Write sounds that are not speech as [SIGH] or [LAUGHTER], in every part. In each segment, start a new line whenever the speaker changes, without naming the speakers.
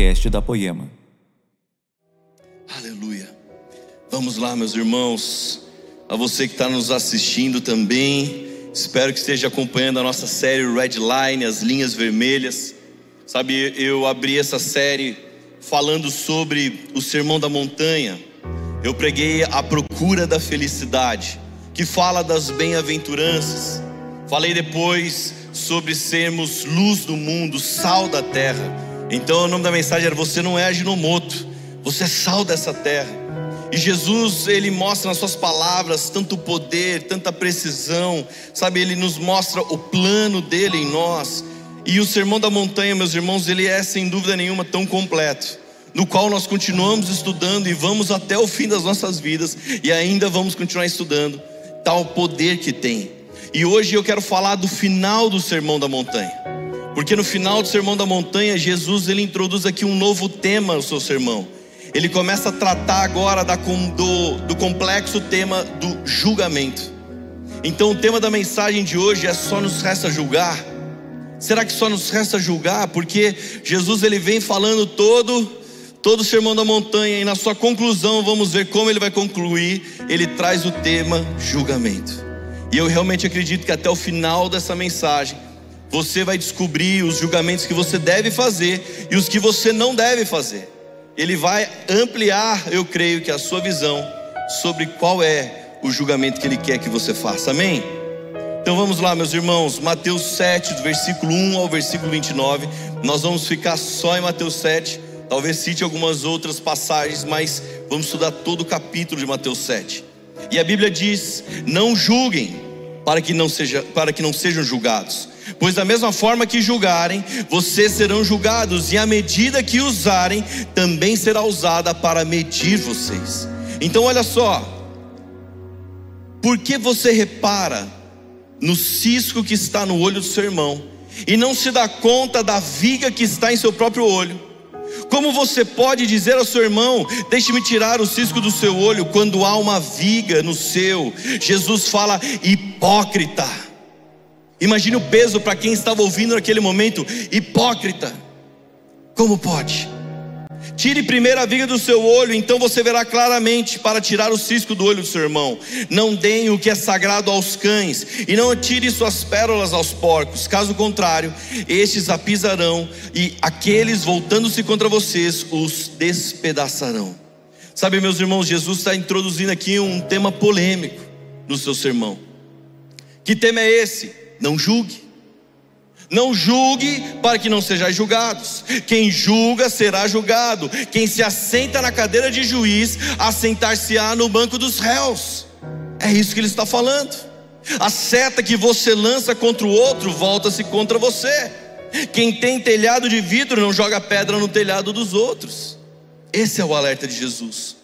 podcast da Poema.
Aleluia. Vamos lá, meus irmãos. A você que está nos assistindo também. Espero que esteja acompanhando a nossa série Red Line, as linhas vermelhas. Sabe, eu abri essa série falando sobre o Sermão da Montanha. Eu preguei a procura da felicidade, que fala das bem-aventuranças. Falei depois sobre sermos luz do mundo, sal da terra. Então o nome da mensagem era: Você não é aginomoto, você é sal dessa terra. E Jesus, ele mostra nas suas palavras tanto poder, tanta precisão, sabe? Ele nos mostra o plano dele em nós. E o Sermão da Montanha, meus irmãos, ele é sem dúvida nenhuma tão completo, no qual nós continuamos estudando e vamos até o fim das nossas vidas e ainda vamos continuar estudando, tal poder que tem. E hoje eu quero falar do final do Sermão da Montanha. Porque no final do Sermão da Montanha, Jesus ele introduz aqui um novo tema no seu sermão ele começa a tratar agora da, do, do complexo tema do julgamento. Então, o tema da mensagem de hoje é: só nos resta julgar? Será que só nos resta julgar? Porque Jesus ele vem falando todo todo o sermão da montanha e na sua conclusão vamos ver como ele vai concluir. Ele traz o tema julgamento. E eu realmente acredito que até o final dessa mensagem você vai descobrir os julgamentos que você deve fazer e os que você não deve fazer ele vai ampliar, eu creio que a sua visão sobre qual é o julgamento que ele quer que você faça. Amém? Então vamos lá, meus irmãos, Mateus 7, do versículo 1 ao versículo 29. Nós vamos ficar só em Mateus 7. Talvez cite algumas outras passagens, mas vamos estudar todo o capítulo de Mateus 7. E a Bíblia diz: "Não julguem, para que não seja para que não sejam julgados, Pois da mesma forma que julgarem, vocês serão julgados, e a medida que usarem também será usada para medir vocês. Então olha só, por que você repara no cisco que está no olho do seu irmão e não se dá conta da viga que está em seu próprio olho? Como você pode dizer ao seu irmão: Deixe-me tirar o cisco do seu olho, quando há uma viga no seu? Jesus fala: Hipócrita. Imagine o peso para quem estava ouvindo naquele momento, hipócrita. Como pode? Tire primeiro a viga do seu olho, então você verá claramente para tirar o cisco do olho do seu irmão. Não deem o que é sagrado aos cães, e não tire suas pérolas aos porcos. Caso contrário, estes a pisarão, e aqueles voltando-se contra vocês os despedaçarão. Sabe, meus irmãos, Jesus está introduzindo aqui um tema polêmico no seu sermão. Que tema é esse? Não julgue. Não julgue para que não sejais julgados. Quem julga será julgado. Quem se assenta na cadeira de juiz, assentar-se-á no banco dos réus. É isso que ele está falando. A seta que você lança contra o outro volta-se contra você. Quem tem telhado de vidro não joga pedra no telhado dos outros. Esse é o alerta de Jesus.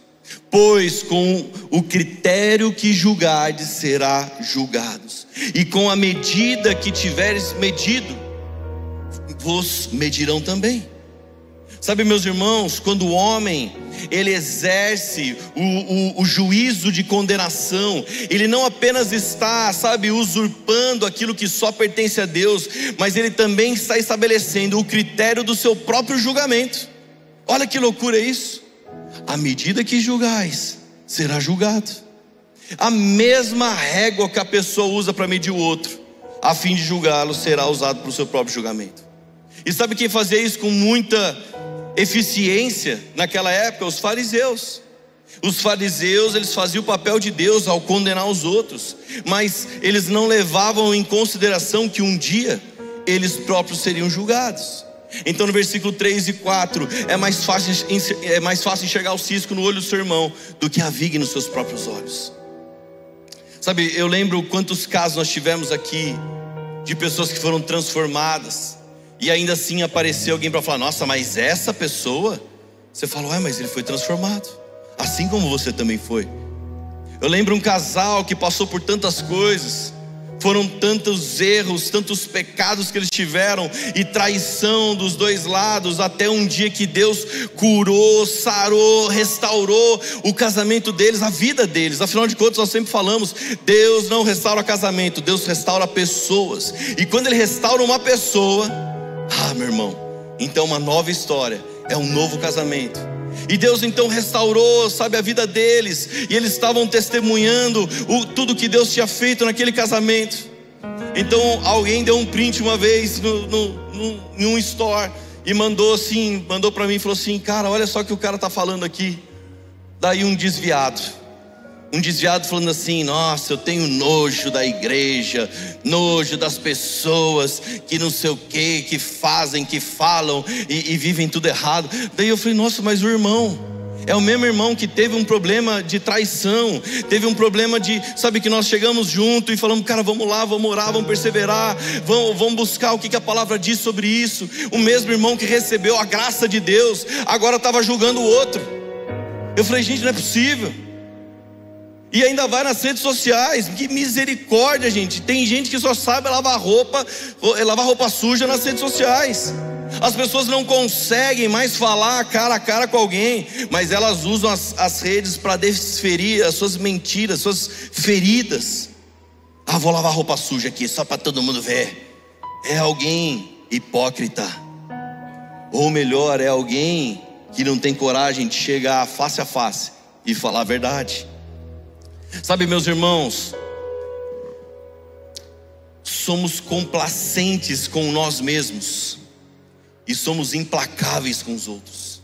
Pois com o critério que julgardes será julgados, e com a medida que tiveres medido, vos medirão também. Sabe, meus irmãos, quando o homem ele exerce o, o, o, juízo de condenação, ele não apenas está, sabe, usurpando aquilo que só pertence a Deus, mas ele também está estabelecendo o critério do seu próprio julgamento. Olha que loucura isso! À medida que julgais, será julgado. A mesma régua que a pessoa usa para medir o outro, a fim de julgá-lo, será usado para o seu próprio julgamento. E sabe quem fazia isso com muita eficiência naquela época? Os fariseus. Os fariseus, eles faziam o papel de Deus ao condenar os outros, mas eles não levavam em consideração que um dia eles próprios seriam julgados. Então no versículo 3 e 4 é mais fácil, é mais fácil enxergar o cisco no olho do seu irmão do que a viga nos seus próprios olhos. Sabe, eu lembro quantos casos nós tivemos aqui de pessoas que foram transformadas e ainda assim apareceu alguém para falar: Nossa, mas essa pessoa, você falou, é, mas ele foi transformado, assim como você também foi. Eu lembro um casal que passou por tantas coisas, foram tantos erros, tantos pecados que eles tiveram e traição dos dois lados, até um dia que Deus curou, sarou, restaurou o casamento deles, a vida deles. Afinal de contas, nós sempre falamos: Deus não restaura casamento, Deus restaura pessoas. E quando Ele restaura uma pessoa, ah, meu irmão, então uma nova história é um novo casamento. E Deus então restaurou, sabe, a vida deles, e eles estavam testemunhando o, tudo que Deus tinha feito naquele casamento. Então alguém deu um print uma vez no, no, no, em um store e mandou assim, mandou para mim e falou assim, cara, olha só o que o cara está falando aqui. Daí um desviado um desviado falando assim: Nossa, eu tenho nojo da igreja, nojo das pessoas que não sei o que, que fazem, que falam e, e vivem tudo errado. Daí eu falei: Nossa, mas o irmão. É o mesmo irmão que teve um problema de traição, teve um problema de, sabe, que nós chegamos junto e falamos, cara, vamos lá, vamos orar, vamos perseverar, vamos, vamos buscar o que, que a palavra diz sobre isso. O mesmo irmão que recebeu a graça de Deus, agora estava julgando o outro. Eu falei, gente, não é possível. E ainda vai nas redes sociais. Que misericórdia, gente. Tem gente que só sabe lavar roupa, eh, lavar roupa suja nas redes sociais. As pessoas não conseguem mais falar cara a cara com alguém, mas elas usam as, as redes para desferir as suas mentiras, suas feridas. Ah, vou lavar roupa suja aqui só para todo mundo ver. É alguém hipócrita. Ou melhor, é alguém que não tem coragem de chegar face a face e falar a verdade. Sabe, meus irmãos, somos complacentes com nós mesmos e somos implacáveis com os outros.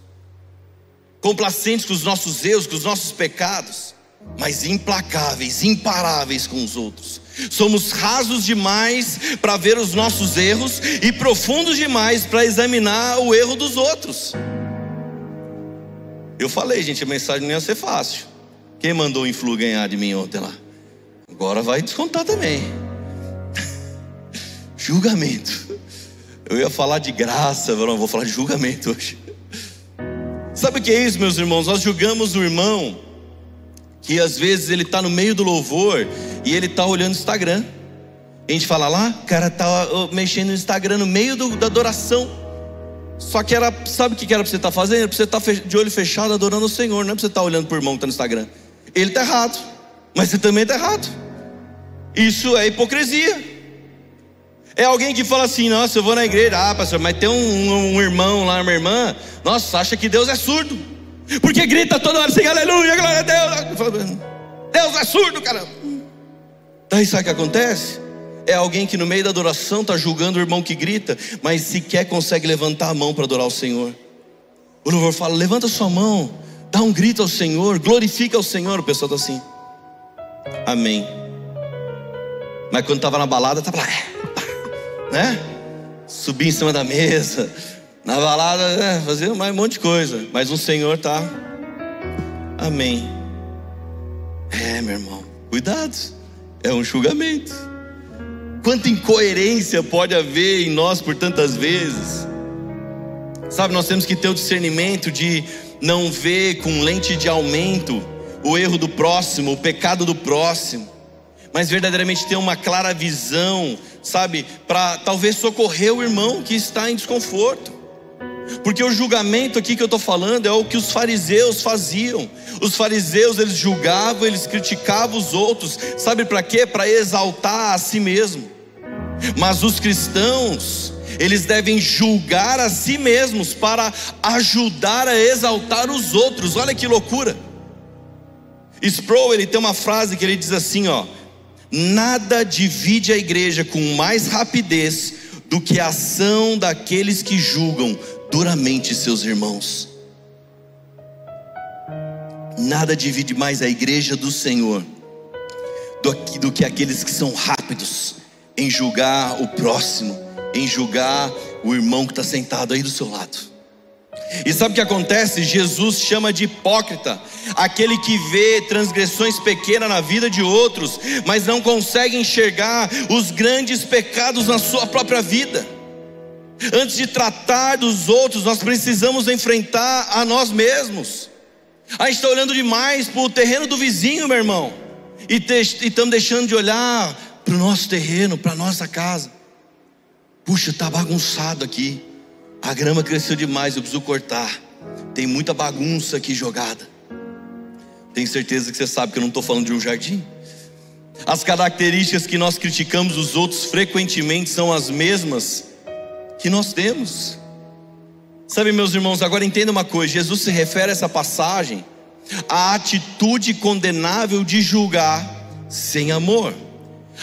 Complacentes com os nossos erros, com os nossos pecados, mas implacáveis, imparáveis com os outros. Somos rasos demais para ver os nossos erros e profundos demais para examinar o erro dos outros. Eu falei, gente, a mensagem não ia ser fácil. Quem mandou o Influ ganhar de mim ontem lá? Agora vai descontar também. [LAUGHS] julgamento. Eu ia falar de graça, não vou falar de julgamento hoje. Sabe o que é isso, meus irmãos? Nós julgamos o irmão que às vezes ele está no meio do louvor e ele está olhando o Instagram. A gente fala lá, o cara está mexendo no Instagram no meio do, da adoração. Só que era, sabe o que era para você estar tá fazendo? Era para você estar tá de olho fechado adorando o Senhor, não é para você estar tá olhando para o irmão que está no Instagram. Ele está errado, mas você também está errado. Isso é hipocrisia. É alguém que fala assim: Nossa, eu vou na igreja, ah, pastor, mas tem um, um irmão lá, uma irmã, nossa, acha que Deus é surdo, porque grita toda hora assim: Aleluia, glória a Deus. Deus é surdo, caramba. Daí sabe o que acontece? É alguém que no meio da adoração está julgando o irmão que grita, mas sequer consegue levantar a mão para adorar o Senhor. O louvor fala: Levanta sua mão, dá um grito ao Senhor, glorifica ao Senhor. O pessoal está assim, Amém. Mas quando estava na balada, estava lá, [LAUGHS] né? Subir em cima da mesa, na balada, né? fazer um monte de coisa. Mas o Senhor está, Amém. É, meu irmão, cuidado, é um julgamento. Quanta incoerência pode haver em nós por tantas vezes. Sabe, nós temos que ter o discernimento de não vê com lente de aumento o erro do próximo, o pecado do próximo, mas verdadeiramente ter uma clara visão, sabe, para talvez socorrer o irmão que está em desconforto. Porque o julgamento aqui que eu estou falando é o que os fariseus faziam. Os fariseus eles julgavam, eles criticavam os outros, sabe para quê? Para exaltar a si mesmo. Mas os cristãos, eles devem julgar a si mesmos para ajudar a exaltar os outros. Olha que loucura. Sproul, ele tem uma frase que ele diz assim, ó: Nada divide a igreja com mais rapidez do que a ação daqueles que julgam duramente seus irmãos. Nada divide mais a igreja do Senhor do do que aqueles que são rápidos em julgar o próximo em julgar o irmão que está sentado aí do seu lado. E sabe o que acontece? Jesus chama de hipócrita aquele que vê transgressões pequenas na vida de outros, mas não consegue enxergar os grandes pecados na sua própria vida. Antes de tratar dos outros, nós precisamos enfrentar a nós mesmos. A gente está olhando demais para o terreno do vizinho, meu irmão, e estamos deixando de olhar para o nosso terreno, para a nossa casa. Puxa, está bagunçado aqui. A grama cresceu demais, eu preciso cortar. Tem muita bagunça aqui jogada. Tenho certeza que você sabe que eu não estou falando de um jardim. As características que nós criticamos os outros frequentemente são as mesmas que nós temos. Sabe, meus irmãos, agora entenda uma coisa: Jesus se refere a essa passagem à atitude condenável de julgar sem amor,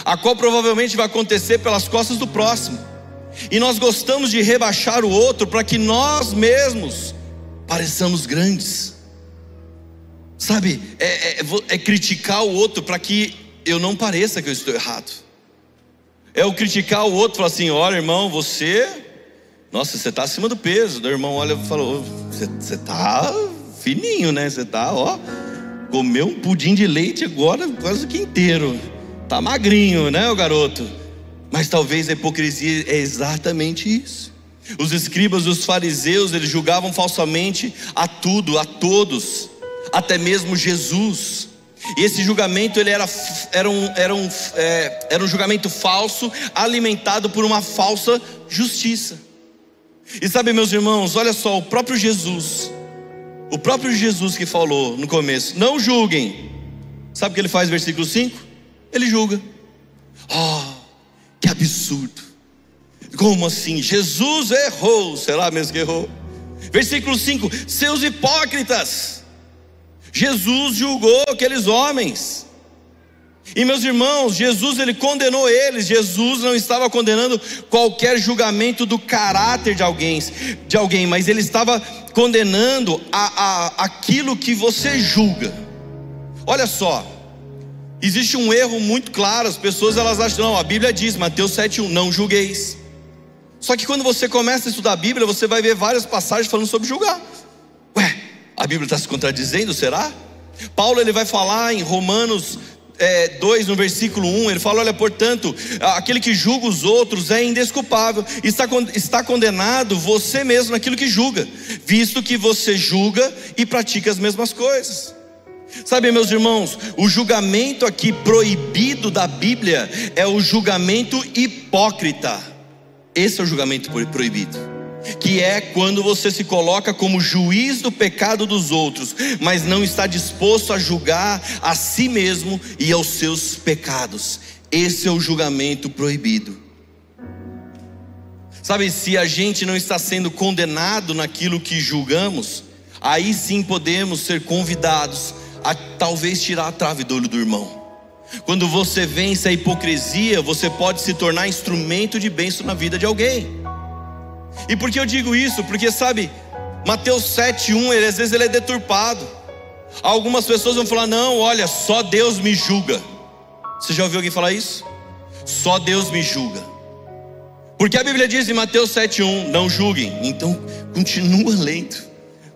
a qual provavelmente vai acontecer pelas costas do próximo. E nós gostamos de rebaixar o outro para que nós mesmos pareçamos grandes. Sabe, é, é, é criticar o outro para que eu não pareça que eu estou errado. É o criticar o outro, falar assim: olha, irmão, você nossa, você está acima do peso. O irmão olha e falou: Você está fininho, né? Você está, ó, comeu um pudim de leite agora quase que inteiro. Tá magrinho, né, o garoto? Mas talvez a hipocrisia é exatamente isso. Os escribas e os fariseus, eles julgavam falsamente a tudo, a todos, até mesmo Jesus. E esse julgamento ele era, era, um, era, um, é, era um julgamento falso, alimentado por uma falsa justiça. E sabe, meus irmãos, olha só, o próprio Jesus, o próprio Jesus que falou no começo: não julguem. Sabe o que ele faz, versículo 5? Ele julga. Oh, que absurdo. Como assim? Jesus errou. Será mesmo que errou? Versículo 5: Seus hipócritas. Jesus julgou aqueles homens. E meus irmãos, Jesus ele condenou eles. Jesus não estava condenando qualquer julgamento do caráter de alguém, de alguém, mas ele estava condenando a, a, aquilo que você julga. Olha só, existe um erro muito claro. As pessoas elas acham não, a Bíblia diz, Mateus 7:1, não julgueis. Só que quando você começa a estudar a Bíblia, você vai ver várias passagens falando sobre julgar. Ué, a Bíblia está se contradizendo, será? Paulo ele vai falar em Romanos é, 2, no versículo 1, ele fala: Olha, portanto, aquele que julga os outros é indesculpável, está, está condenado você mesmo naquilo que julga, visto que você julga e pratica as mesmas coisas. Sabe, meus irmãos, o julgamento aqui proibido da Bíblia é o julgamento hipócrita. Esse é o julgamento proibido que é quando você se coloca como juiz do pecado dos outros, mas não está disposto a julgar a si mesmo e aos seus pecados. Esse é o julgamento proibido. Sabe, se a gente não está sendo condenado naquilo que julgamos, aí sim podemos ser convidados a talvez tirar a trave do olho do irmão. Quando você vence a hipocrisia, você pode se tornar instrumento de bênção na vida de alguém. E por que eu digo isso? Porque sabe, Mateus 7:1, ele às vezes ele é deturpado. Algumas pessoas vão falar: "Não, olha, só Deus me julga". Você já ouviu alguém falar isso? Só Deus me julga. Porque a Bíblia diz em Mateus 7:1, não julguem. Então, continua lendo.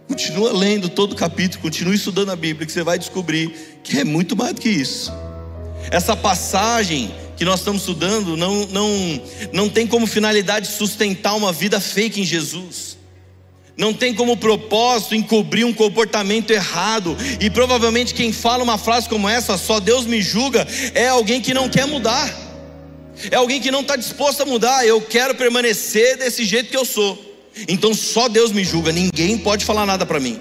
Continua lendo todo o capítulo, continue estudando a Bíblia que você vai descobrir que é muito mais do que isso. Essa passagem que nós estamos estudando não, não, não tem como finalidade sustentar uma vida fake em Jesus. Não tem como propósito encobrir um comportamento errado. E provavelmente quem fala uma frase como essa, só Deus me julga, é alguém que não quer mudar. É alguém que não está disposto a mudar. Eu quero permanecer desse jeito que eu sou. Então só Deus me julga, ninguém pode falar nada para mim.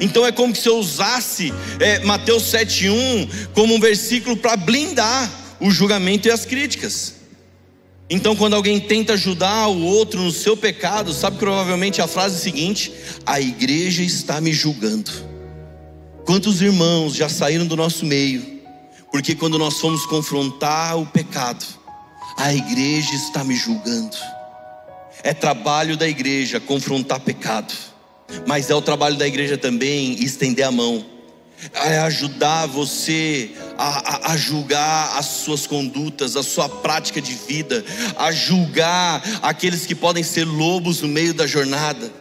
Então é como se eu usasse é, Mateus 7,1 como um versículo para blindar o julgamento e as críticas. Então, quando alguém tenta ajudar o outro no seu pecado, sabe provavelmente a frase seguinte: a igreja está me julgando. Quantos irmãos já saíram do nosso meio, porque quando nós fomos confrontar o pecado, a igreja está me julgando. É trabalho da igreja confrontar pecado, mas é o trabalho da igreja também estender a mão é ajudar você a, a, a, julgar as suas condutas, a sua prática de vida, a julgar aqueles que podem ser lobos no meio da jornada.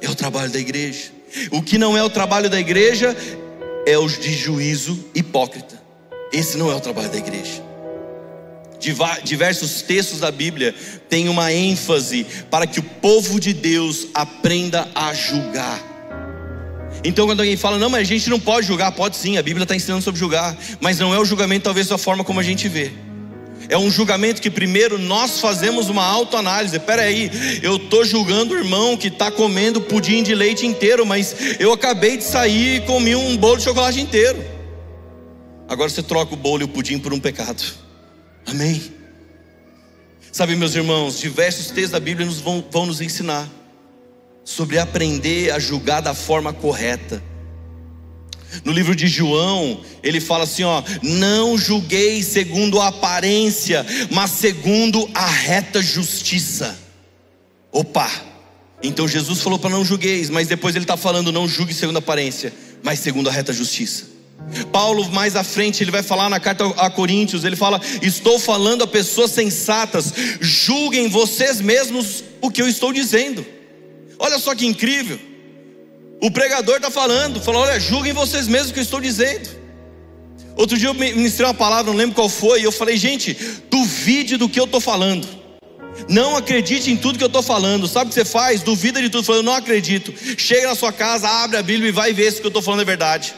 É o trabalho da igreja. O que não é o trabalho da igreja é o de juízo hipócrita. Esse não é o trabalho da igreja. Diversos textos da Bíblia têm uma ênfase para que o povo de Deus aprenda a julgar então, quando alguém fala, não, mas a gente não pode julgar, pode sim, a Bíblia está ensinando sobre julgar, mas não é o julgamento, talvez, da forma como a gente vê. É um julgamento que primeiro nós fazemos uma autoanálise. Pera aí, eu estou julgando o irmão que está comendo pudim de leite inteiro, mas eu acabei de sair e comi um bolo de chocolate inteiro. Agora você troca o bolo e o pudim por um pecado. Amém? Sabe, meus irmãos, diversos textos da Bíblia nos vão, vão nos ensinar sobre aprender a julgar da forma correta. No livro de João, ele fala assim: ó, não julguei segundo a aparência, mas segundo a reta justiça. Opa! Então Jesus falou para não julgueis, mas depois ele está falando não julgue segundo a aparência, mas segundo a reta justiça. Paulo, mais à frente, ele vai falar na carta a Coríntios: ele fala, Estou falando a pessoas sensatas, julguem vocês mesmos o que eu estou dizendo. Olha só que incrível. O pregador está falando, falou: olha, julguem vocês mesmos o que eu estou dizendo. Outro dia eu ministrei uma palavra, não lembro qual foi, e eu falei, gente, duvide do que eu estou falando. Não acredite em tudo que eu estou falando. Sabe o que você faz? Duvida de tudo, falando, não acredito. Chega na sua casa, abre a Bíblia e vai ver se o que eu estou falando é verdade.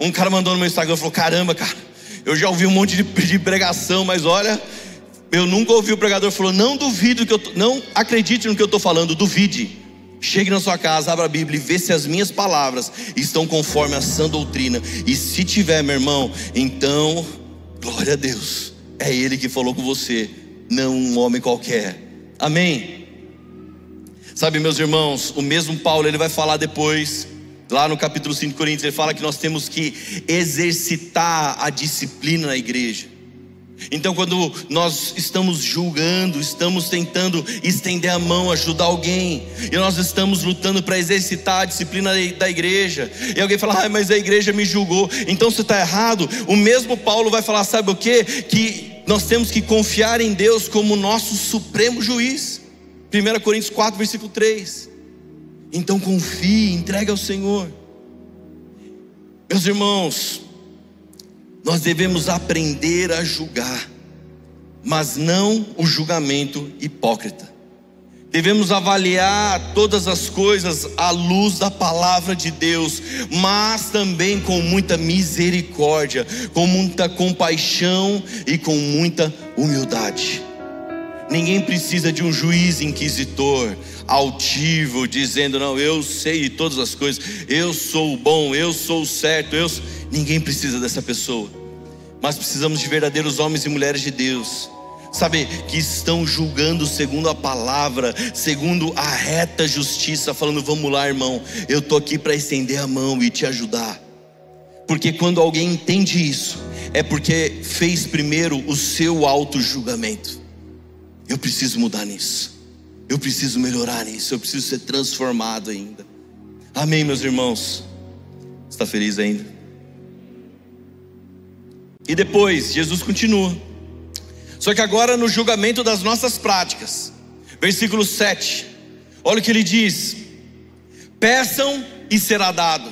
Um cara mandou no meu Instagram, falou, caramba, cara, eu já ouvi um monte de, de pregação, mas olha, eu nunca ouvi o pregador falou, não duvide do que eu tô, não acredite no que eu estou falando, duvide. Chegue na sua casa, abra a Bíblia e vê se as minhas palavras estão conforme a sã doutrina. E se tiver, meu irmão, então, glória a Deus. É Ele que falou com você, não um homem qualquer. Amém. Sabe, meus irmãos, o mesmo Paulo, ele vai falar depois, lá no capítulo 5 de Coríntios, ele fala que nós temos que exercitar a disciplina na igreja. Então, quando nós estamos julgando, estamos tentando estender a mão, ajudar alguém, e nós estamos lutando para exercitar a disciplina da igreja, e alguém fala, ah, mas a igreja me julgou, então você está errado. O mesmo Paulo vai falar, sabe o que? Que nós temos que confiar em Deus como nosso supremo juiz. 1 Coríntios 4, versículo 3. Então confie, entregue ao Senhor. Meus irmãos, nós devemos aprender a julgar, mas não o julgamento hipócrita. Devemos avaliar todas as coisas à luz da palavra de Deus, mas também com muita misericórdia, com muita compaixão e com muita humildade. Ninguém precisa de um juiz inquisitor, altivo, dizendo: Não, eu sei todas as coisas, eu sou o bom, eu sou o certo. Eu... Ninguém precisa dessa pessoa, mas precisamos de verdadeiros homens e mulheres de Deus, sabe, que estão julgando segundo a palavra, segundo a reta justiça, falando: Vamos lá, irmão, eu estou aqui para estender a mão e te ajudar. Porque quando alguém entende isso, é porque fez primeiro o seu auto-julgamento. Eu preciso mudar nisso. Eu preciso melhorar nisso. Eu preciso ser transformado ainda. Amém, meus irmãos. Está feliz ainda? E depois, Jesus continua. Só que agora no julgamento das nossas práticas. Versículo 7. Olha o que ele diz: Peçam e será dado.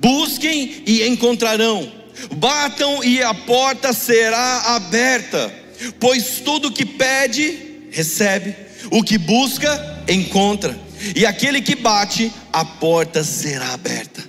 Busquem e encontrarão. Batam e a porta será aberta pois tudo que pede, recebe, o que busca, encontra, e aquele que bate, a porta será aberta.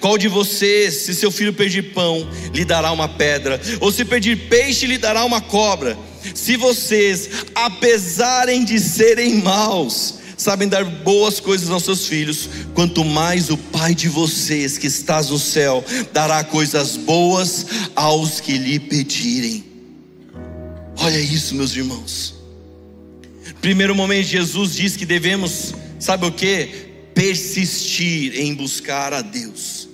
Qual de vocês, se seu filho pedir pão, lhe dará uma pedra, ou se pedir peixe, lhe dará uma cobra? Se vocês, apesarem de serem maus, sabem dar boas coisas aos seus filhos, quanto mais o Pai de vocês que estás no céu dará coisas boas aos que lhe pedirem. Olha isso, meus irmãos. Primeiro momento, Jesus diz que devemos, sabe o que? Persistir em buscar a Deus.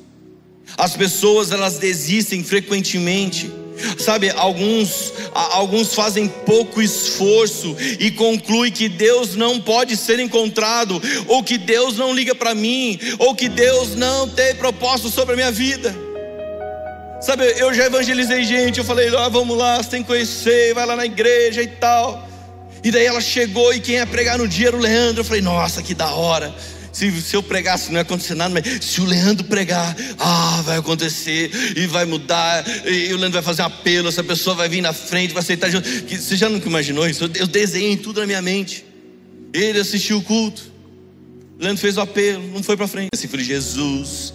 As pessoas elas desistem frequentemente. Sabe, alguns alguns fazem pouco esforço e concluem que Deus não pode ser encontrado, ou que Deus não liga para mim, ou que Deus não tem propósito sobre a minha vida. Sabe, eu já evangelizei gente, eu falei, ah, vamos lá, você tem que conhecer, vai lá na igreja e tal. E daí ela chegou e quem ia pregar no dia era o Leandro. Eu falei, nossa, que da hora. Se, se eu pregasse não ia acontecer nada, mas se o Leandro pregar, ah, vai acontecer e vai mudar. E, e o Leandro vai fazer um apelo, essa pessoa vai vir na frente, vai aceitar. Você já nunca imaginou isso? Eu desenhei tudo na minha mente. Ele assistiu o culto. O Leandro fez o apelo, não foi para frente. Assim, falei, Jesus,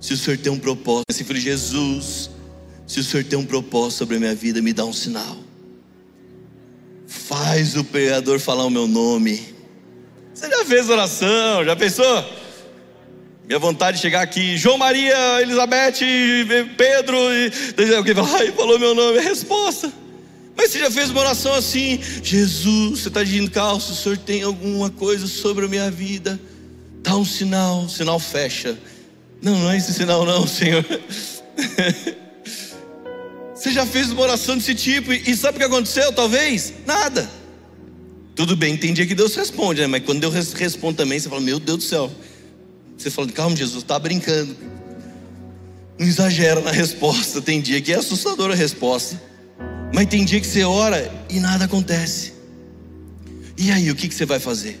se o Senhor tem um propósito, assim, falei, Jesus, se o Senhor tem um propósito sobre a minha vida, me dá um sinal. Faz o pregador falar o meu nome. Você já fez oração? Já pensou? Minha vontade de chegar aqui, João Maria, Elizabeth, Pedro, e alguém fala, ai, falou meu nome, é resposta. Mas você já fez uma oração assim, Jesus, você está de encalço, o Senhor tem alguma coisa sobre a minha vida? Dá um sinal, o sinal fecha. Não, não é esse sinal, não, Senhor. [LAUGHS] Você já fez uma oração desse tipo e sabe o que aconteceu? Talvez nada. Tudo bem, tem dia que Deus responde, né? mas quando Deus responde também, você fala: Meu Deus do céu. Você fala: Calma, Jesus, está brincando. Não exagera na resposta. Tem dia que é assustadora a resposta, mas tem dia que você ora e nada acontece. E aí, o que, que você vai fazer?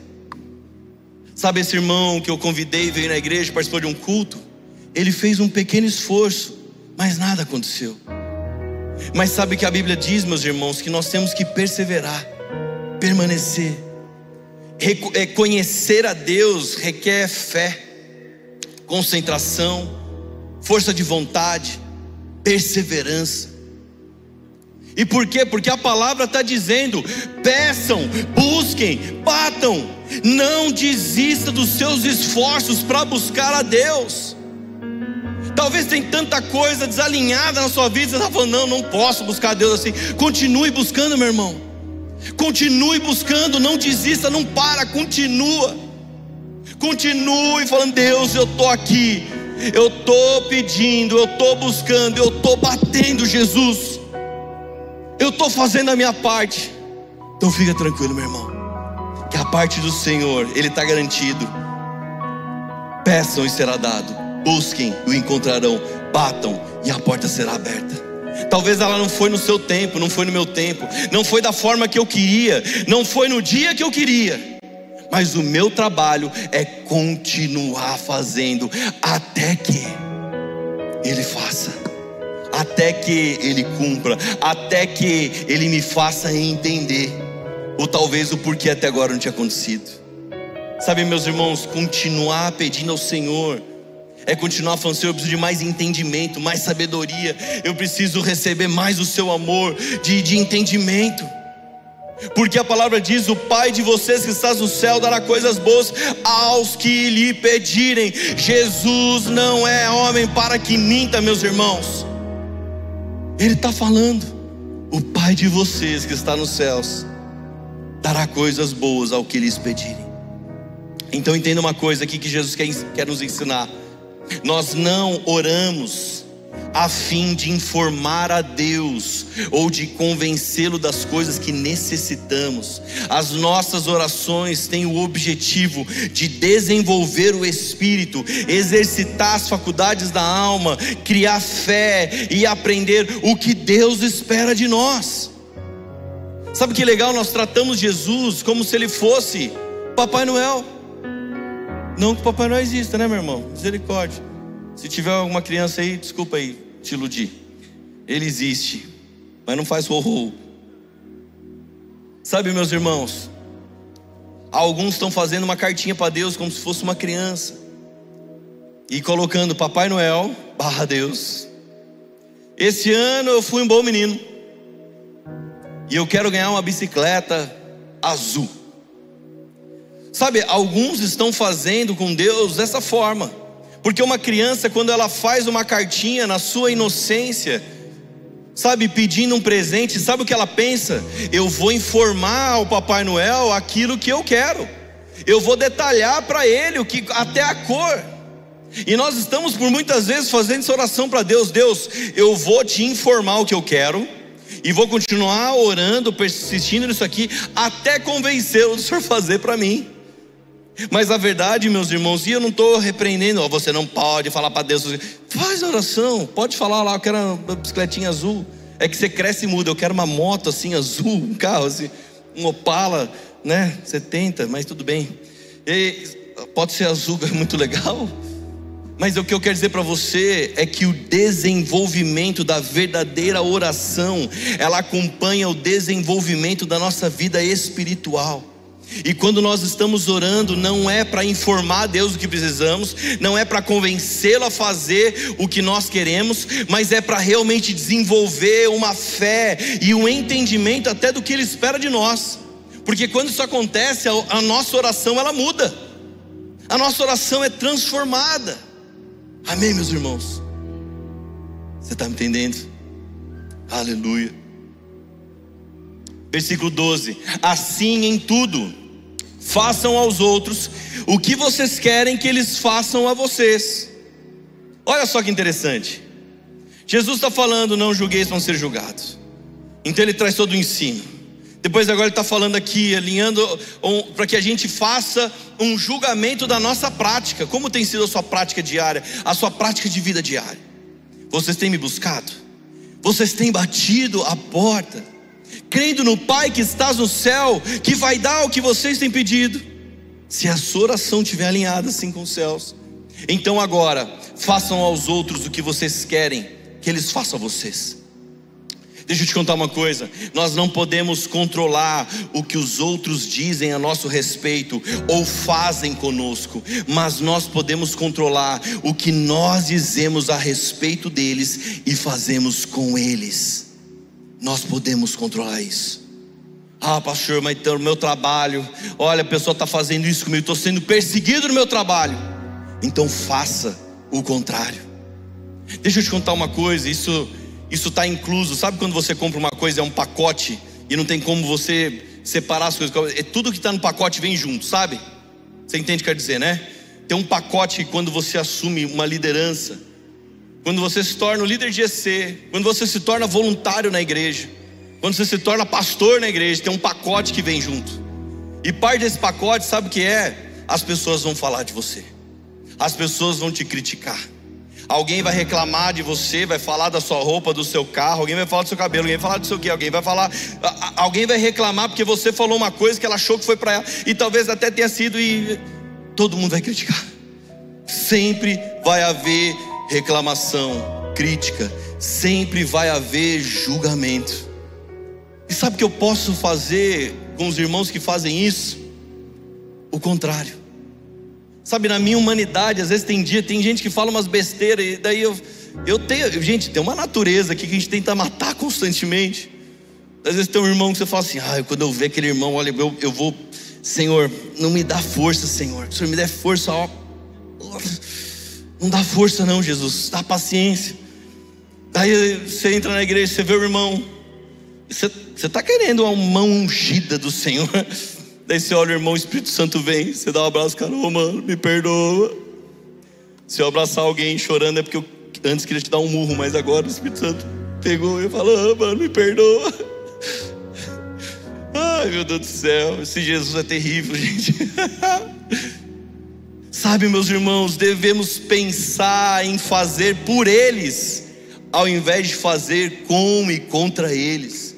Sabe esse irmão que eu convidei, veio na igreja, participou de um culto? Ele fez um pequeno esforço, mas nada aconteceu. Mas sabe que a Bíblia diz, meus irmãos, que nós temos que perseverar, permanecer. Reconhecer a Deus requer fé, concentração, força de vontade, perseverança. E por quê? Porque a palavra está dizendo: peçam, busquem, batam, não desista dos seus esforços para buscar a Deus. Talvez tem tanta coisa desalinhada na sua vida, você está falando, não, não posso buscar Deus assim. Continue buscando, meu irmão. Continue buscando, não desista, não para, continua. Continue falando, Deus, eu estou aqui. Eu estou pedindo, eu estou buscando, eu estou batendo, Jesus. Eu estou fazendo a minha parte. Então fica tranquilo, meu irmão. Que a parte do Senhor, Ele está garantido. Peçam e será dado. Busquem e o encontrarão. Batam e a porta será aberta. Talvez ela não foi no seu tempo, não foi no meu tempo, não foi da forma que eu queria, não foi no dia que eu queria. Mas o meu trabalho é continuar fazendo até que Ele faça, até que Ele cumpra, até que Ele me faça entender, ou talvez o porquê até agora não tinha acontecido. Sabe, meus irmãos, continuar pedindo ao Senhor é continuar falando, Senhor, eu preciso de mais entendimento, mais sabedoria, eu preciso receber mais o seu amor, de, de entendimento. Porque a palavra diz: O Pai de vocês que está no céu dará coisas boas aos que lhe pedirem. Jesus não é homem para que minta, meus irmãos. Ele está falando: O Pai de vocês que está nos céus dará coisas boas ao que lhes pedirem. Então entenda uma coisa aqui que Jesus quer, quer nos ensinar. Nós não oramos a fim de informar a Deus ou de convencê-lo das coisas que necessitamos. As nossas orações têm o objetivo de desenvolver o espírito, exercitar as faculdades da alma, criar fé e aprender o que Deus espera de nós. Sabe que legal? Nós tratamos Jesus como se ele fosse Papai Noel. Não que o Papai Noel exista, né, meu irmão? Misericórdia. Se tiver alguma criança aí, desculpa aí, te iludi. Ele existe, mas não faz horror. Sabe, meus irmãos, alguns estão fazendo uma cartinha para Deus como se fosse uma criança e colocando Papai Noel barra Deus. Esse ano eu fui um bom menino e eu quero ganhar uma bicicleta azul. Sabe, alguns estão fazendo com Deus dessa forma. Porque uma criança, quando ela faz uma cartinha na sua inocência, sabe, pedindo um presente, sabe o que ela pensa? Eu vou informar ao Papai Noel aquilo que eu quero. Eu vou detalhar para ele o que até a cor. E nós estamos por muitas vezes fazendo essa oração para Deus, Deus, eu vou te informar o que eu quero e vou continuar orando, persistindo nisso aqui até convencê-lo do Senhor fazer para mim. Mas a verdade, meus irmãos, e eu não estou repreendendo, você não pode falar para Deus, faz oração, pode falar lá, eu quero uma bicicletinha azul. É que você cresce e muda, eu quero uma moto assim azul, um carro assim, um Opala, né, 70, mas tudo bem. E pode ser azul, [LAUGHS] é muito legal. Mas o que eu quero dizer para você é que o desenvolvimento da verdadeira oração, ela acompanha o desenvolvimento da nossa vida espiritual. E quando nós estamos orando, não é para informar Deus o que precisamos, não é para convencê-lo a fazer o que nós queremos, mas é para realmente desenvolver uma fé e um entendimento até do que Ele espera de nós. Porque quando isso acontece, a nossa oração ela muda, a nossa oração é transformada. Amém, meus irmãos? Você está me entendendo? Aleluia. Versículo 12: Assim em tudo, façam aos outros o que vocês querem que eles façam a vocês. Olha só que interessante. Jesus está falando: não julgueis, vão ser julgados. Então ele traz todo o ensino. Depois agora ele está falando aqui, alinhando um, para que a gente faça um julgamento da nossa prática. Como tem sido a sua prática diária, a sua prática de vida diária? Vocês têm me buscado? Vocês têm batido a porta? Crendo no Pai que estás no céu, que vai dar o que vocês têm pedido? Se a sua oração estiver alinhada assim com os céus, então agora façam aos outros o que vocês querem que eles façam a vocês. Deixa eu te contar uma coisa: nós não podemos controlar o que os outros dizem a nosso respeito ou fazem conosco, mas nós podemos controlar o que nós dizemos a respeito deles e fazemos com eles. Nós podemos controlar isso. Ah, pastor, mas então, meu trabalho, olha, a pessoa está fazendo isso comigo, estou sendo perseguido no meu trabalho. Então faça o contrário. Deixa eu te contar uma coisa, isso isso está incluso. Sabe quando você compra uma coisa, é um pacote, e não tem como você separar as coisas? É tudo que está no pacote vem junto, sabe? Você entende o que quer dizer, né? Tem um pacote quando você assume uma liderança, quando você se torna o líder de EC, quando você se torna voluntário na igreja, quando você se torna pastor na igreja, tem um pacote que vem junto. E parte desse pacote, sabe o que é? As pessoas vão falar de você, as pessoas vão te criticar. Alguém vai reclamar de você, vai falar da sua roupa, do seu carro, alguém vai falar do seu cabelo, alguém vai falar do seu quê, alguém vai falar, alguém vai reclamar porque você falou uma coisa que ela achou que foi para ela e talvez até tenha sido e todo mundo vai criticar. Sempre vai haver reclamação, crítica, sempre vai haver julgamento. E sabe o que eu posso fazer com os irmãos que fazem isso? O contrário. Sabe, na minha humanidade, às vezes tem dia, tem gente que fala umas besteiras, e daí eu, eu tenho, gente, tem uma natureza aqui que a gente tenta matar constantemente. Às vezes tem um irmão que você fala assim, ah, quando eu ver aquele irmão, olha, eu, eu vou, Senhor, não me dá força, Senhor. O Senhor me dê força, ó. Não dá força, não, Jesus, dá paciência. Daí você entra na igreja, você vê o irmão, você está querendo uma mão ungida do Senhor. [LAUGHS] Daí você olha o irmão, o Espírito Santo vem, você dá um abraço, cara, oh, mano, me perdoa. Se eu abraçar alguém chorando é porque eu antes queria te dar um murro, mas agora o Espírito Santo pegou e falou, oh, mano, me perdoa. [LAUGHS] Ai meu Deus do céu, esse Jesus é terrível, [LAUGHS] gente. Sabe, meus irmãos, devemos pensar em fazer por eles, ao invés de fazer com e contra eles.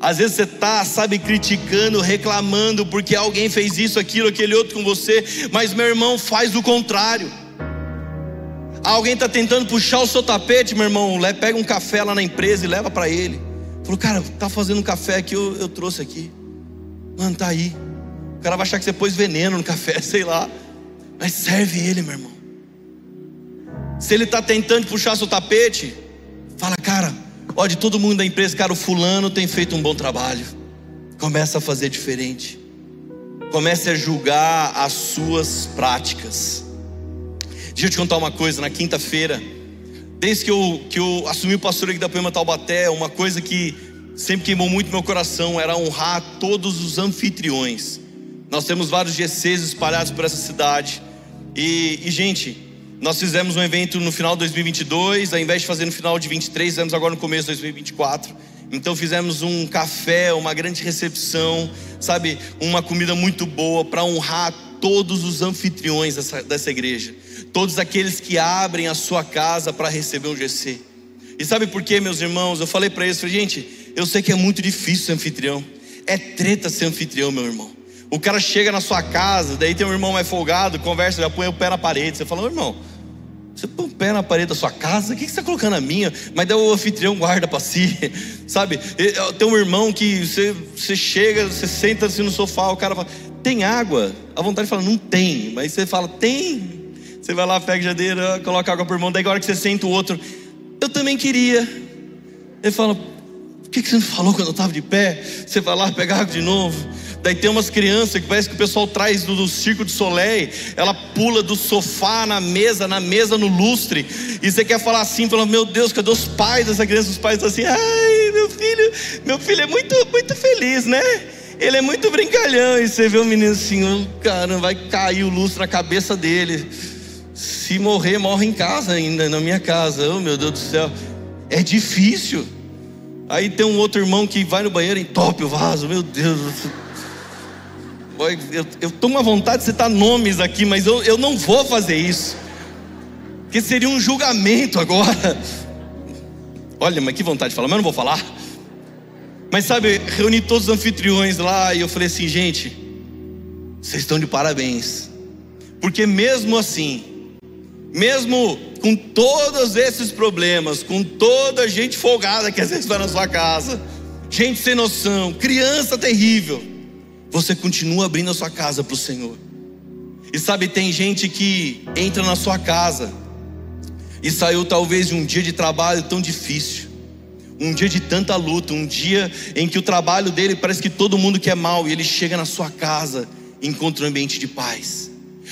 Às vezes você está, sabe, criticando, reclamando porque alguém fez isso, aquilo, aquele outro com você, mas meu irmão faz o contrário. Alguém está tentando puxar o seu tapete, meu irmão, pega um café lá na empresa e leva para ele. Falou, cara, tá fazendo um café aqui, eu, eu trouxe aqui. Mano, tá aí. O cara vai achar que você pôs veneno no café, [LAUGHS] sei lá. Mas serve ele, meu irmão. Se ele está tentando puxar seu tapete, fala, cara, Ó, de todo mundo da empresa, cara, o fulano tem feito um bom trabalho. Começa a fazer diferente. Comece a julgar as suas práticas. Deixa eu te contar uma coisa, na quinta-feira, desde que eu, que eu assumi o pastor aqui da Poema Taubaté, uma coisa que sempre queimou muito meu coração era honrar todos os anfitriões. Nós temos vários GCs espalhados por essa cidade. E, e gente, nós fizemos um evento no final de 2022, ao invés de fazer no final de 23, fizemos agora no começo de 2024. Então fizemos um café, uma grande recepção, sabe, uma comida muito boa para honrar todos os anfitriões dessa, dessa igreja, todos aqueles que abrem a sua casa para receber um GC. E sabe por quê, meus irmãos? Eu falei para eles, falei, gente, eu sei que é muito difícil ser anfitrião, é treta ser anfitrião, meu irmão. O cara chega na sua casa, daí tem um irmão mais folgado, conversa, já põe o pé na parede. Você fala, irmão, você põe o pé na parede da sua casa, o que você está colocando a minha? Mas daí o anfitrião guarda para si, [LAUGHS] sabe? Tem um irmão que você, você chega, você senta assim no sofá, o cara fala, tem água? A vontade fala, não tem. Mas você fala, tem. Você vai lá, pega a jadeira, coloca água por irmão, daí agora que você senta o outro, eu também queria. Ele fala, o que você não falou quando eu estava de pé? Você vai lá pegar água de novo. Daí tem umas crianças que parece que o pessoal traz do, do circo de Soleil, ela pula do sofá na mesa, na mesa no lustre, e você quer falar assim, falando, meu Deus, cadê os pais dessa criança? Os pais estão assim, ai, meu filho, meu filho é muito, muito feliz, né? Ele é muito brincalhão. E você vê o menino assim, oh, vai cair o lustre na cabeça dele. Se morrer, morre em casa ainda, na minha casa. Oh, meu Deus do céu. É difícil. Aí tem um outro irmão que vai no banheiro e entope o vaso. Meu Deus. Eu, eu tô uma vontade de citar nomes aqui, mas eu, eu não vou fazer isso. Porque seria um julgamento agora. Olha, mas que vontade de falar, mas eu não vou falar. Mas sabe, reuni todos os anfitriões lá e eu falei assim, gente, vocês estão de parabéns. Porque mesmo assim, mesmo com todos esses problemas, com toda a gente folgada que às vezes vai na sua casa, gente sem noção, criança terrível, você continua abrindo a sua casa para o Senhor. E sabe, tem gente que entra na sua casa e saiu talvez de um dia de trabalho tão difícil, um dia de tanta luta, um dia em que o trabalho dele parece que todo mundo quer mal e ele chega na sua casa e encontra um ambiente de paz.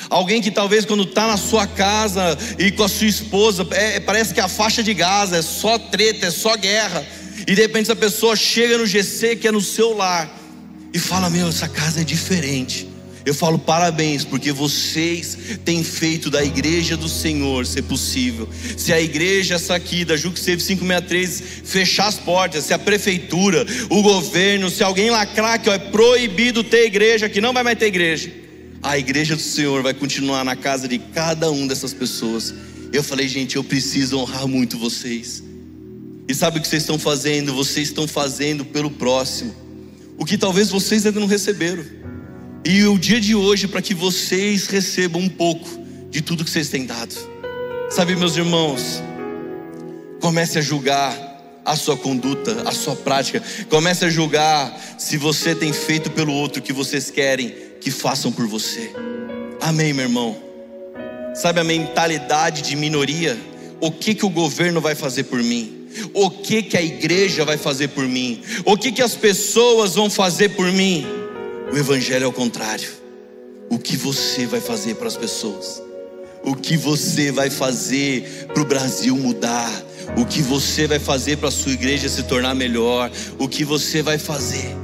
Alguém que talvez quando está na sua casa e com a sua esposa, é, parece que a faixa de Gaza é só treta, é só guerra. E de repente essa pessoa chega no GC que é no seu lar e fala: Meu, essa casa é diferente. Eu falo parabéns, porque vocês têm feito da igreja do Senhor ser possível. Se a igreja, essa aqui, da Save 563, fechar as portas, se a prefeitura, o governo, se alguém lacrar que ó, é proibido ter igreja, que não vai mais ter igreja, a igreja do Senhor vai continuar na casa de cada um dessas pessoas. Eu falei, gente, eu preciso honrar muito vocês. E sabe o que vocês estão fazendo? Vocês estão fazendo pelo próximo, o que talvez vocês ainda não receberam. E o dia de hoje para que vocês recebam um pouco de tudo que vocês têm dado. Sabe, meus irmãos, comece a julgar a sua conduta, a sua prática. Comece a julgar se você tem feito pelo outro o que vocês querem que façam por você. Amém, meu irmão. Sabe a mentalidade de minoria? O que que o governo vai fazer por mim? O que que a igreja vai fazer por mim? O que que as pessoas vão fazer por mim? O Evangelho é o contrário. O que você vai fazer para as pessoas? O que você vai fazer para o Brasil mudar? O que você vai fazer para a sua igreja se tornar melhor? O que você vai fazer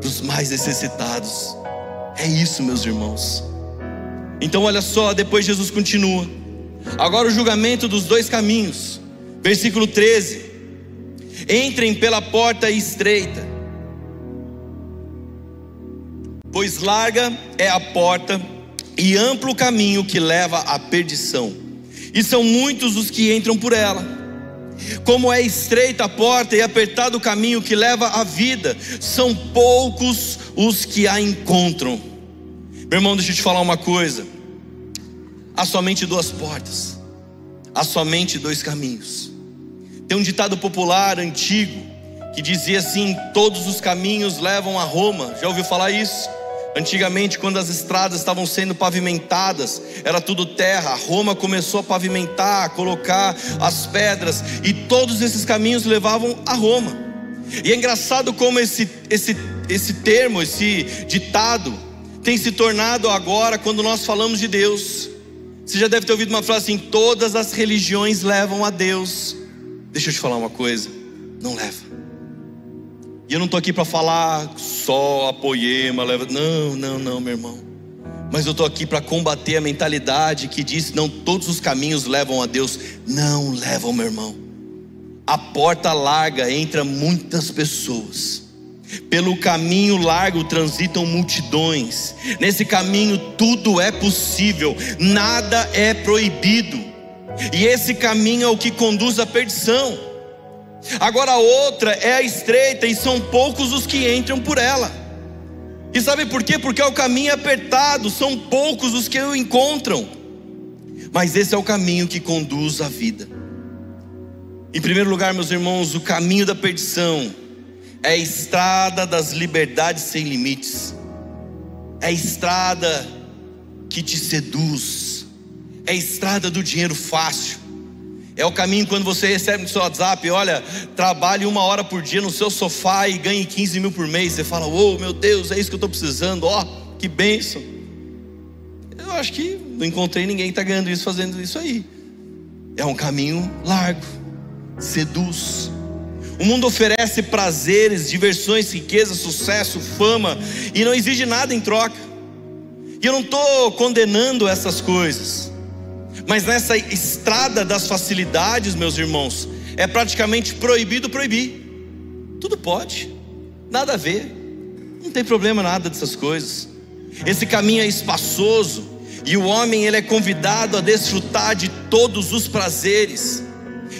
para os mais necessitados? É isso, meus irmãos. Então, olha só, depois Jesus continua. Agora o julgamento dos dois caminhos. Versículo 13: Entrem pela porta estreita Pois larga é a porta e amplo o caminho que leva à perdição, e são muitos os que entram por ela. Como é estreita a porta e apertado o caminho que leva à vida, são poucos os que a encontram. Meu irmão, deixa eu te falar uma coisa: há somente duas portas, há somente dois caminhos. Tem um ditado popular antigo que dizia assim: todos os caminhos levam a Roma. Já ouviu falar isso? Antigamente, quando as estradas estavam sendo pavimentadas, era tudo terra. Roma começou a pavimentar, a colocar as pedras, e todos esses caminhos levavam a Roma. E é engraçado como esse, esse, esse termo, esse ditado, tem se tornado agora quando nós falamos de Deus. Você já deve ter ouvido uma frase assim: todas as religiões levam a Deus. Deixa eu te falar uma coisa: não leva. E eu não estou aqui para falar só a poema, leva. Não, não, não, meu irmão. Mas eu estou aqui para combater a mentalidade que diz: não todos os caminhos levam a Deus. Não levam, meu irmão. A porta larga entra muitas pessoas. Pelo caminho largo transitam multidões. Nesse caminho tudo é possível, nada é proibido. E esse caminho é o que conduz à perdição. Agora a outra é a estreita e são poucos os que entram por ela. E sabe por quê? Porque o caminho é apertado, são poucos os que o encontram. Mas esse é o caminho que conduz à vida. Em primeiro lugar, meus irmãos, o caminho da perdição é a estrada das liberdades sem limites. É a estrada que te seduz. É a estrada do dinheiro fácil. É o caminho quando você recebe no seu WhatsApp, olha, trabalhe uma hora por dia no seu sofá e ganhe 15 mil por mês. Você fala, oh meu Deus, é isso que eu estou precisando, ó, oh, que bênção. Eu acho que não encontrei ninguém que está ganhando isso fazendo isso aí. É um caminho largo, seduz. O mundo oferece prazeres, diversões, riqueza, sucesso, fama e não exige nada em troca. E eu não estou condenando essas coisas, mas nessa estrada das facilidades, meus irmãos, é praticamente proibido proibir. Tudo pode, nada a ver, não tem problema nada dessas coisas. Esse caminho é espaçoso e o homem ele é convidado a desfrutar de todos os prazeres.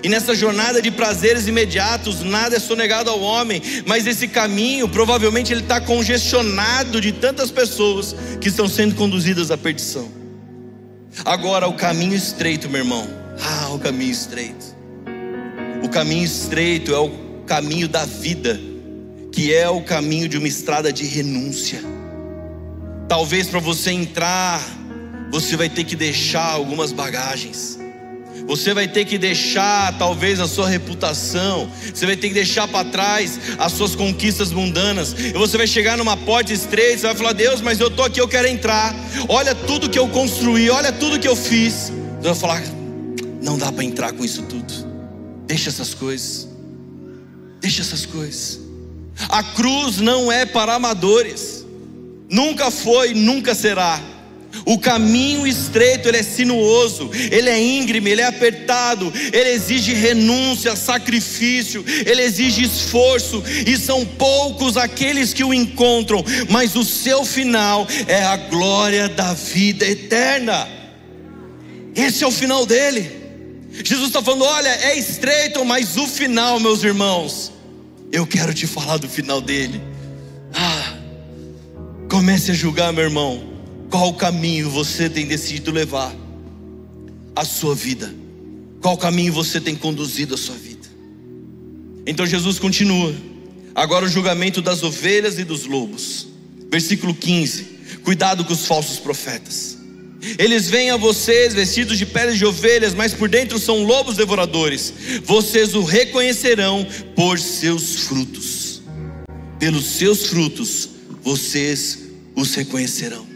E nessa jornada de prazeres imediatos, nada é sonegado ao homem, mas esse caminho provavelmente ele está congestionado de tantas pessoas que estão sendo conduzidas à perdição. Agora o caminho estreito, meu irmão. Ah, o caminho estreito. O caminho estreito é o caminho da vida, que é o caminho de uma estrada de renúncia. Talvez para você entrar, você vai ter que deixar algumas bagagens. Você vai ter que deixar talvez a sua reputação, você vai ter que deixar para trás as suas conquistas mundanas. E você vai chegar numa porta estreita, você vai falar: "Deus, mas eu tô aqui, eu quero entrar. Olha tudo que eu construí, olha tudo que eu fiz". Deus vai falar: "Não dá para entrar com isso tudo. Deixa essas coisas. Deixa essas coisas. A cruz não é para amadores. Nunca foi, nunca será. O caminho estreito, ele é sinuoso, ele é íngreme, ele é apertado, ele exige renúncia, sacrifício, ele exige esforço, e são poucos aqueles que o encontram, mas o seu final é a glória da vida eterna. Esse é o final dele. Jesus está falando: olha, é estreito, mas o final, meus irmãos, eu quero te falar do final dele. Ah, comece a julgar, meu irmão qual caminho você tem decidido levar a sua vida? Qual caminho você tem conduzido a sua vida? Então Jesus continua. Agora o julgamento das ovelhas e dos lobos. Versículo 15. Cuidado com os falsos profetas. Eles vêm a vocês vestidos de peles de ovelhas, mas por dentro são lobos devoradores. Vocês o reconhecerão por seus frutos. Pelos seus frutos vocês os reconhecerão.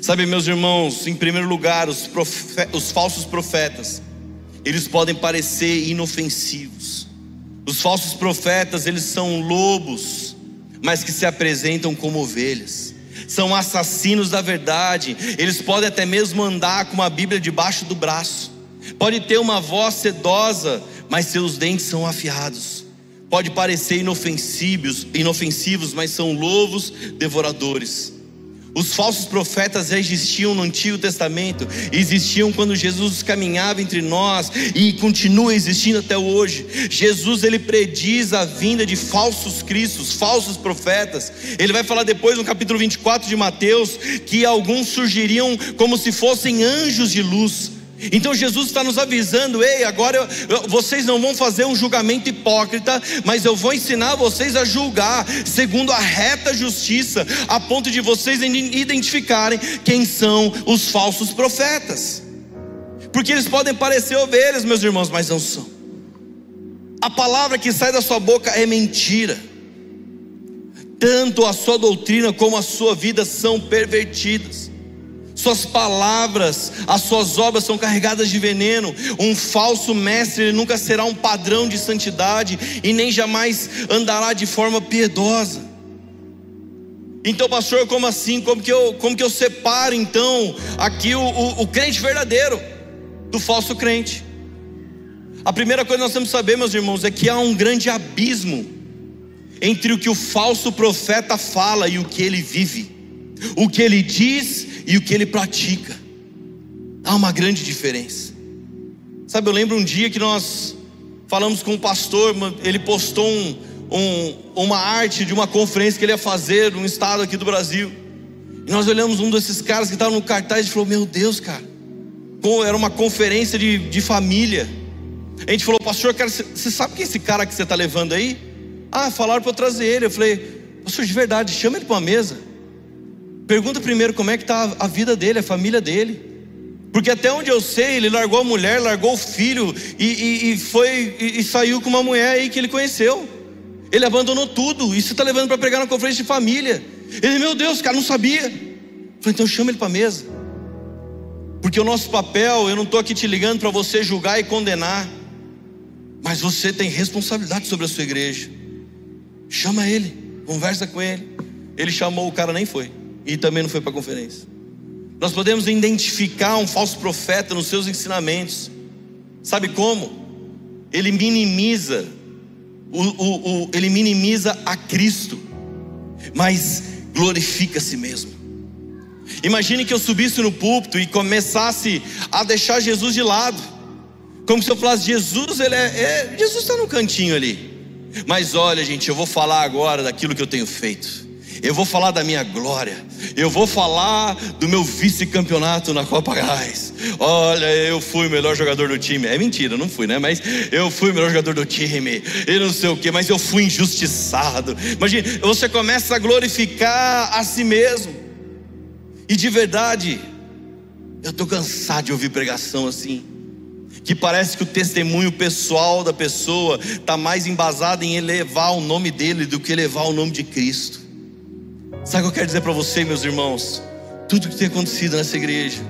Sabe, meus irmãos, em primeiro lugar, os, os falsos profetas, eles podem parecer inofensivos. Os falsos profetas, eles são lobos, mas que se apresentam como ovelhas. São assassinos da verdade. Eles podem até mesmo andar com uma Bíblia debaixo do braço. Pode ter uma voz sedosa, mas seus dentes são afiados. Pode parecer inofensivos, inofensivos, mas são lobos devoradores. Os falsos profetas já existiam no Antigo Testamento, existiam quando Jesus caminhava entre nós e continua existindo até hoje. Jesus ele prediz a vinda de falsos cristos, falsos profetas. Ele vai falar depois no capítulo 24 de Mateus que alguns surgiriam como se fossem anjos de luz. Então Jesus está nos avisando: ei, agora eu, eu, vocês não vão fazer um julgamento hipócrita, mas eu vou ensinar vocês a julgar segundo a reta justiça, a ponto de vocês identificarem quem são os falsos profetas, porque eles podem parecer ovelhas, meus irmãos, mas não são. A palavra que sai da sua boca é mentira. Tanto a sua doutrina como a sua vida são pervertidas suas palavras, as suas obras são carregadas de veneno. Um falso mestre nunca será um padrão de santidade e nem jamais andará de forma piedosa. Então, pastor, como assim? Como que eu, como que eu separo então aqui o, o, o crente verdadeiro do falso crente? A primeira coisa que nós temos que saber, meus irmãos, é que há um grande abismo entre o que o falso profeta fala e o que ele vive, o que ele diz e o que ele pratica. Há uma grande diferença. Sabe, eu lembro um dia que nós falamos com um pastor, ele postou um, um, uma arte de uma conferência que ele ia fazer num estado aqui do Brasil. E nós olhamos um desses caras que estava no cartaz e falou: Meu Deus, cara, era uma conferência de, de família. A gente falou, pastor, cara, você sabe quem é esse cara que você está levando aí? Ah, falaram para eu trazer ele. Eu falei, pastor, de verdade, chama ele para uma mesa. Pergunta primeiro como é que está a vida dele, a família dele. Porque até onde eu sei, ele largou a mulher, largou o filho e, e, e foi e, e, saiu com uma mulher aí que ele conheceu. Ele abandonou tudo. Você está levando para pregar na conferência de família. Ele, meu Deus, cara, não sabia. Eu falei, então chama ele para a mesa. Porque o nosso papel, eu não estou aqui te ligando para você julgar e condenar. Mas você tem responsabilidade sobre a sua igreja. Chama ele, conversa com ele. Ele chamou, o cara nem foi. E também não foi para a conferência. Nós podemos identificar um falso profeta nos seus ensinamentos. Sabe como? Ele minimiza, o, o, o, ele minimiza a Cristo, mas glorifica a si mesmo. Imagine que eu subisse no púlpito e começasse a deixar Jesus de lado, como se eu falasse: Jesus, ele é, é Jesus está no cantinho ali. Mas olha, gente, eu vou falar agora daquilo que eu tenho feito eu vou falar da minha glória, eu vou falar do meu vice-campeonato na Copa Gás. Olha, eu fui o melhor jogador do time. É mentira, não fui, né? Mas eu fui o melhor jogador do time, e não sei o que, mas eu fui injustiçado. Imagine, você começa a glorificar a si mesmo, e de verdade, eu estou cansado de ouvir pregação assim que parece que o testemunho pessoal da pessoa está mais embasado em elevar o nome dele do que elevar o nome de Cristo. Sabe o que eu quero dizer para você, meus irmãos? Tudo que tem acontecido nessa igreja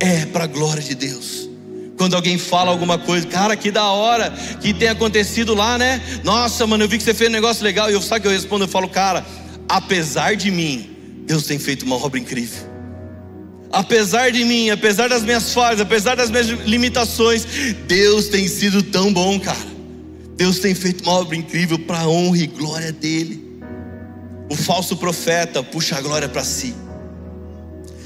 é para a glória de Deus. Quando alguém fala alguma coisa, cara, que da hora que tem acontecido lá, né? Nossa, mano, eu vi que você fez um negócio legal. E eu sabe que eu respondo, eu falo, cara, apesar de mim, Deus tem feito uma obra incrível. Apesar de mim, apesar das minhas falhas, apesar das minhas limitações, Deus tem sido tão bom, cara. Deus tem feito uma obra incrível para honra e glória dele. O falso profeta puxa a glória para si.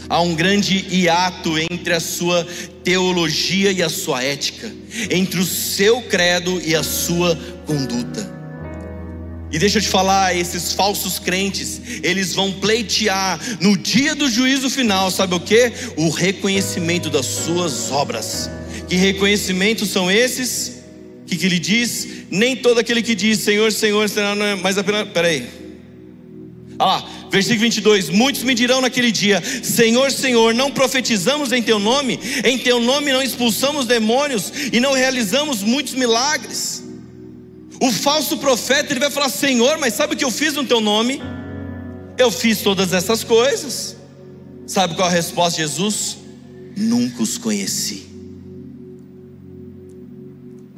Há um grande hiato entre a sua teologia e a sua ética, entre o seu credo e a sua conduta. E deixa eu te falar, esses falsos crentes, eles vão pleitear no dia do juízo final, sabe o que? O reconhecimento das suas obras. Que reconhecimentos são esses? O que, que ele diz? Nem todo aquele que diz Senhor, Senhor, será, mas apenas. Peraí, Olha lá, versículo 22: Muitos me dirão naquele dia: Senhor, Senhor, não profetizamos em Teu nome, em Teu nome não expulsamos demônios e não realizamos muitos milagres. O falso profeta ele vai falar: Senhor, mas sabe o que eu fiz no Teu nome? Eu fiz todas essas coisas. Sabe qual a resposta de Jesus? Nunca os conheci.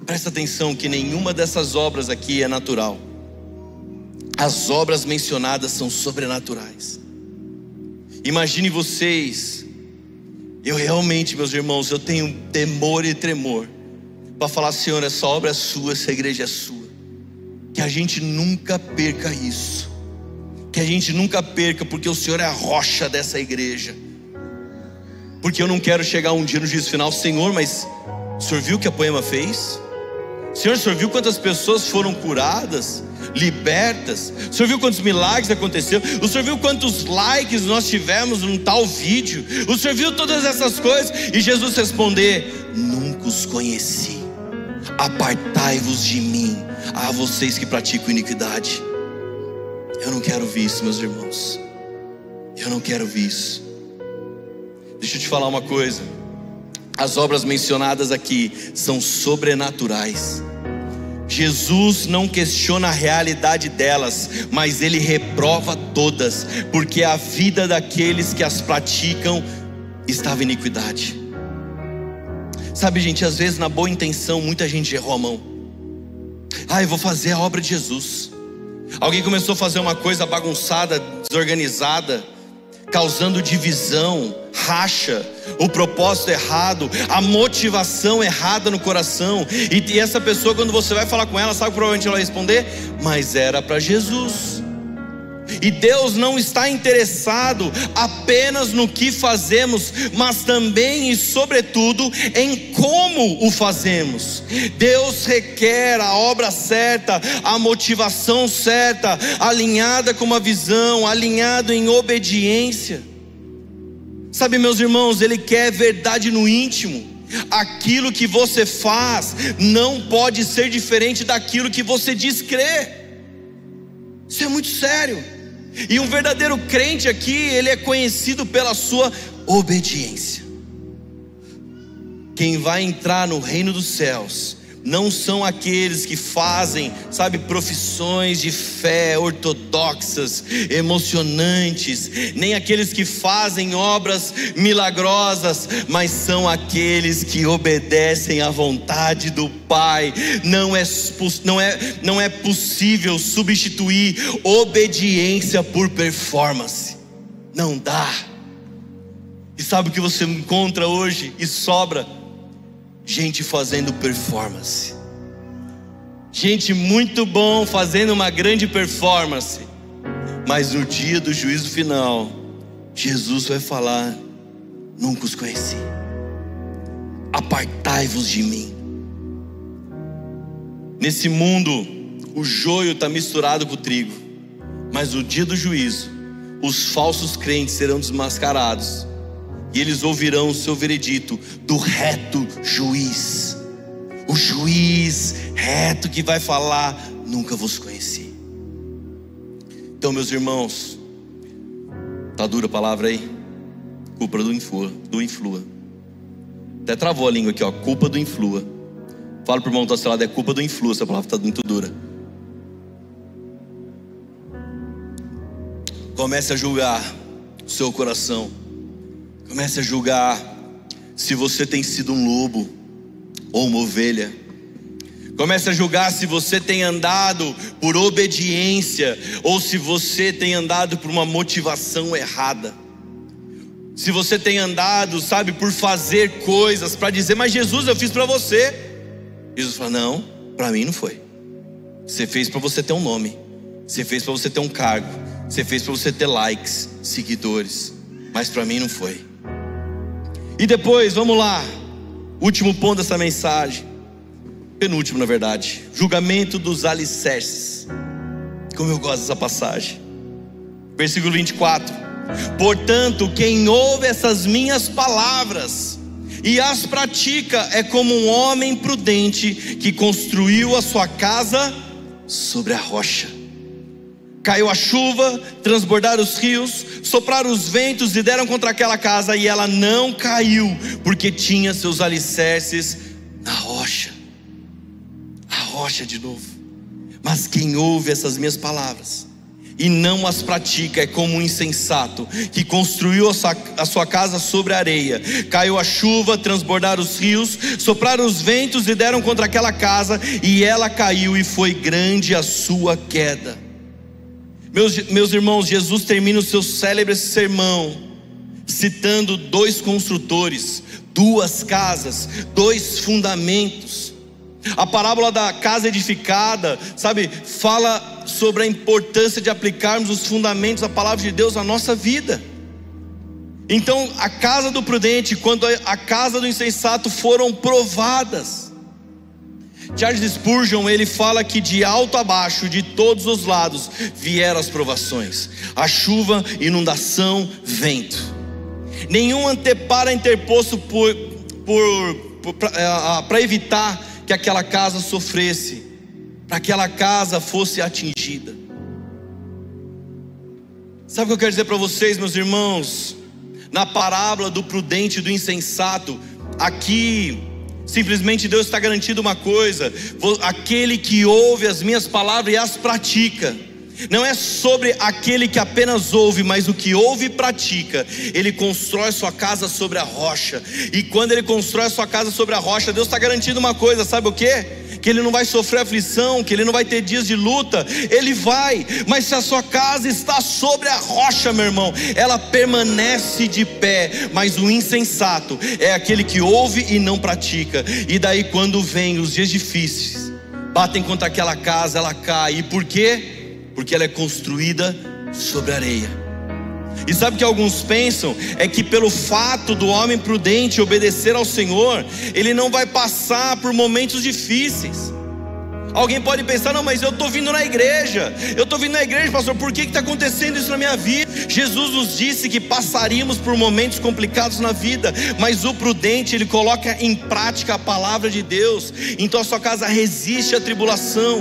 Presta atenção que nenhuma dessas obras aqui é natural. As obras mencionadas são sobrenaturais. Imagine vocês, eu realmente, meus irmãos, eu tenho temor e tremor para falar, Senhor, essa obra é sua, essa igreja é sua. Que a gente nunca perca isso. Que a gente nunca perca, porque o Senhor é a rocha dessa igreja. Porque eu não quero chegar um dia no juízo final, Senhor, mas o Senhor viu o que a poema fez? Senhor, o Senhor viu quantas pessoas foram curadas? libertas. O Senhor viu quantos milagres aconteceram? O Senhor viu quantos likes nós tivemos num tal vídeo? O Senhor viu todas essas coisas? E Jesus responder: Nunca os conheci. Apartai-vos de mim, a vocês que praticam iniquidade. Eu não quero ver isso, meus irmãos. Eu não quero ver isso. Deixa eu te falar uma coisa. As obras mencionadas aqui são sobrenaturais. Jesus não questiona a realidade delas, mas ele reprova todas, porque a vida daqueles que as praticam estava em iniquidade. Sabe, gente, às vezes na boa intenção muita gente errou a mão. Ah, eu vou fazer a obra de Jesus. Alguém começou a fazer uma coisa bagunçada, desorganizada, causando divisão, racha, o propósito errado, a motivação errada no coração. E, e essa pessoa, quando você vai falar com ela, sabe provavelmente ela vai responder? Mas era para Jesus. E Deus não está interessado apenas no que fazemos, mas também e sobretudo em como o fazemos. Deus requer a obra certa, a motivação certa, alinhada com uma visão, alinhado em obediência. Sabe, meus irmãos, Ele quer verdade no íntimo. Aquilo que você faz não pode ser diferente daquilo que você diz crer. Isso é muito sério. E um verdadeiro crente aqui, ele é conhecido pela sua obediência. Quem vai entrar no reino dos céus não são aqueles que fazem, sabe, profissões de fé ortodoxas, emocionantes, nem aqueles que fazem obras milagrosas, mas são aqueles que obedecem à vontade do Pai. Não é, não é, não é possível substituir obediência por performance, não dá. E sabe o que você encontra hoje e sobra? Gente fazendo performance. Gente muito bom fazendo uma grande performance. Mas no dia do juízo final, Jesus vai falar: Nunca os conheci. Apartai-vos de mim. Nesse mundo, o joio está misturado com o trigo. Mas no dia do juízo, os falsos crentes serão desmascarados e eles ouvirão o seu veredito do reto juiz. O juiz reto que vai falar: Nunca vos conheci. Então, meus irmãos, tá dura a palavra aí? Culpa do influa, do influa. Até travou a língua aqui, ó. Culpa do influa. Fala pro irmão do seu lado, é culpa do influa. Essa palavra está muito dura. Comece a julgar o seu coração. Comece a julgar se você tem sido um lobo ou uma ovelha. Comece a julgar se você tem andado por obediência ou se você tem andado por uma motivação errada. Se você tem andado, sabe, por fazer coisas para dizer, mas Jesus, eu fiz para você. Jesus fala: Não, para mim não foi. Você fez para você ter um nome, você fez para você ter um cargo, você fez para você ter likes, seguidores, mas para mim não foi. E depois, vamos lá, último ponto dessa mensagem, penúltimo na verdade, julgamento dos alicerces. Como eu gosto dessa passagem. Versículo 24: Portanto, quem ouve essas minhas palavras e as pratica é como um homem prudente que construiu a sua casa sobre a rocha. Caiu a chuva, transbordaram os rios, sopraram os ventos e deram contra aquela casa, e ela não caiu, porque tinha seus alicerces na rocha. A rocha de novo. Mas quem ouve essas minhas palavras e não as pratica é como um insensato que construiu a sua, casa sobre a areia. Caiu a chuva, transbordaram os rios, sopraram os ventos e deram contra aquela casa, e ela caiu, e foi grande a sua queda. Meus, meus irmãos, Jesus termina o seu célebre sermão citando dois construtores, duas casas, dois fundamentos. A parábola da casa edificada, sabe, fala sobre a importância de aplicarmos os fundamentos da palavra de Deus na nossa vida. Então, a casa do prudente, quando a casa do insensato foram provadas, Charles Spurgeon ele fala que de alto a baixo, de todos os lados, vieram as provações: a chuva, inundação, vento. Nenhum anteparo interposto por, por, para evitar que aquela casa sofresse, para que aquela casa fosse atingida. Sabe o que eu quero dizer para vocês, meus irmãos? Na parábola do prudente e do insensato, aqui Simplesmente Deus está garantindo uma coisa: aquele que ouve as minhas palavras e as pratica. Não é sobre aquele que apenas ouve, mas o que ouve e pratica. Ele constrói sua casa sobre a rocha. E quando ele constrói sua casa sobre a rocha, Deus está garantindo uma coisa: sabe o que? Que ele não vai sofrer aflição, que ele não vai ter dias de luta, ele vai, mas se a sua casa está sobre a rocha, meu irmão, ela permanece de pé, mas o insensato é aquele que ouve e não pratica, e daí quando vem os dias difíceis, batem contra aquela casa, ela cai, e por quê? Porque ela é construída sobre areia. E sabe o que alguns pensam? É que pelo fato do homem prudente obedecer ao Senhor, ele não vai passar por momentos difíceis. Alguém pode pensar, não, mas eu estou vindo na igreja, eu estou vindo na igreja, pastor, por que está acontecendo isso na minha vida? Jesus nos disse que passaríamos por momentos complicados na vida, mas o prudente, ele coloca em prática a palavra de Deus, então a sua casa resiste à tribulação.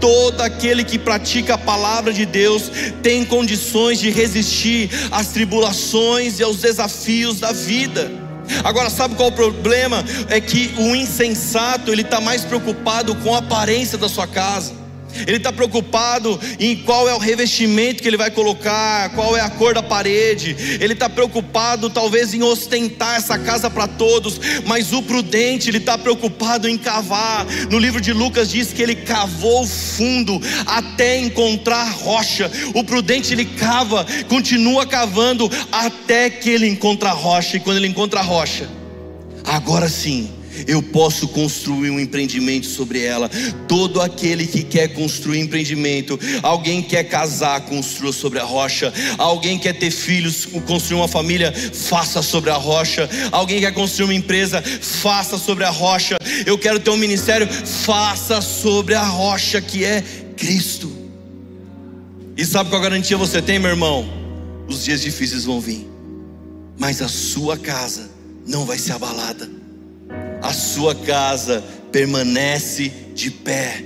Todo aquele que pratica a palavra de Deus tem condições de resistir às tribulações e aos desafios da vida. Agora, sabe qual o problema? É que o insensato ele está mais preocupado com a aparência da sua casa. Ele está preocupado em qual é o revestimento que ele vai colocar, qual é a cor da parede. Ele está preocupado, talvez, em ostentar essa casa para todos. Mas o prudente, ele está preocupado em cavar. No livro de Lucas diz que ele cavou fundo até encontrar rocha. O prudente, ele cava, continua cavando até que ele encontra a rocha. E quando ele encontra a rocha, agora sim eu posso construir um empreendimento sobre ela. Todo aquele que quer construir empreendimento, alguém quer casar, construa sobre a rocha. Alguém quer ter filhos, construir uma família, faça sobre a rocha. Alguém quer construir uma empresa, faça sobre a rocha. Eu quero ter um ministério, faça sobre a rocha que é Cristo. E sabe qual garantia você tem, meu irmão? Os dias difíceis vão vir, mas a sua casa não vai ser abalada a sua casa permanece de pé,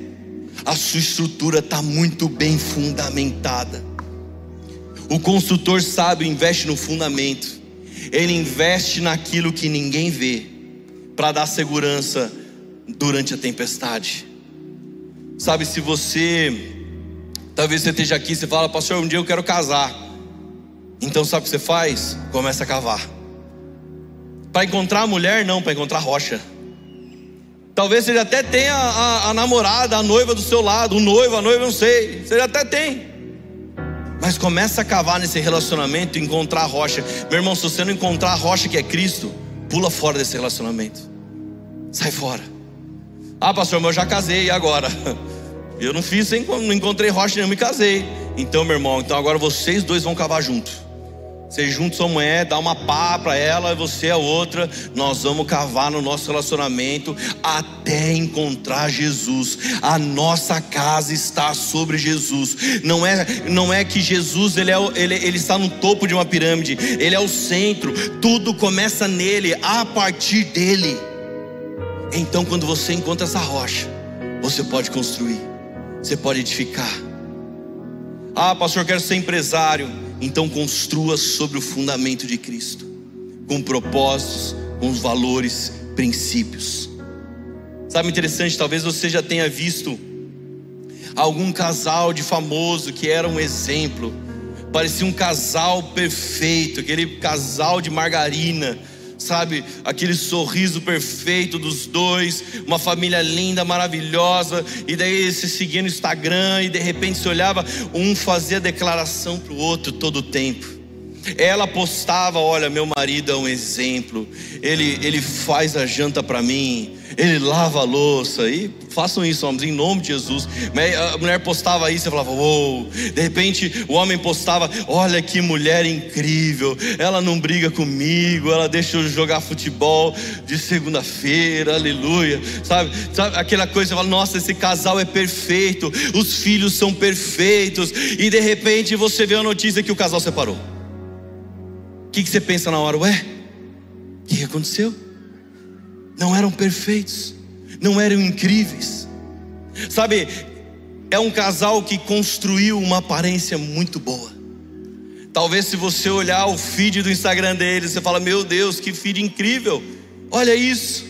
a sua estrutura está muito bem fundamentada. O construtor sábio investe no fundamento, ele investe naquilo que ninguém vê, para dar segurança durante a tempestade. Sabe, se você, talvez você esteja aqui, você fala, pastor, um dia eu quero casar. Então sabe o que você faz? Começa a cavar. Para encontrar a mulher, não, para encontrar rocha. Talvez você até tenha a, a, a, namorada, a noiva do seu lado, o noivo, a noiva, não sei. Você até tem. Mas começa a cavar nesse relacionamento e encontrar a rocha. Meu irmão, se você não encontrar a rocha que é Cristo, pula fora desse relacionamento. Sai fora. Ah, pastor, mas eu já casei, e agora? [LAUGHS] Eu não fiz, não encontrei rocha nenhuma e casei. Então, meu irmão, então agora vocês dois vão cavar junto. Você junta sua mulher, dá uma pá para ela, e você a outra. Nós vamos cavar no nosso relacionamento até encontrar Jesus. A nossa casa está sobre Jesus. Não é, não é que Jesus ele, é, ele, ele está no topo de uma pirâmide. Ele é o centro. Tudo começa nele, a partir dele. Então, quando você encontra essa rocha, você pode construir, você pode edificar. Ah, pastor, quero ser empresário. Então construa sobre o fundamento de Cristo, com propósitos, com os valores, princípios. Sabe interessante, talvez você já tenha visto algum casal de famoso que era um exemplo, parecia um casal perfeito, aquele casal de margarina sabe, aquele sorriso perfeito dos dois, uma família linda, maravilhosa, e daí se seguia no Instagram e de repente se olhava, um fazia declaração para o outro todo o tempo. Ela postava: Olha, meu marido é um exemplo, ele, ele faz a janta para mim, ele lava a louça, e façam isso, homens, em nome de Jesus. A mulher postava isso e falava: Uou, de repente o homem postava: Olha que mulher incrível, ela não briga comigo, ela deixa eu jogar futebol de segunda-feira, aleluia, sabe? sabe? Aquela coisa, você fala: Nossa, esse casal é perfeito, os filhos são perfeitos, e de repente você vê a notícia que o casal separou que, que você pensa na hora? Ué, o que aconteceu? Não eram perfeitos, não eram incríveis. Sabe, é um casal que construiu uma aparência muito boa. Talvez se você olhar o feed do Instagram deles, você fala: Meu Deus, que feed incrível! Olha isso.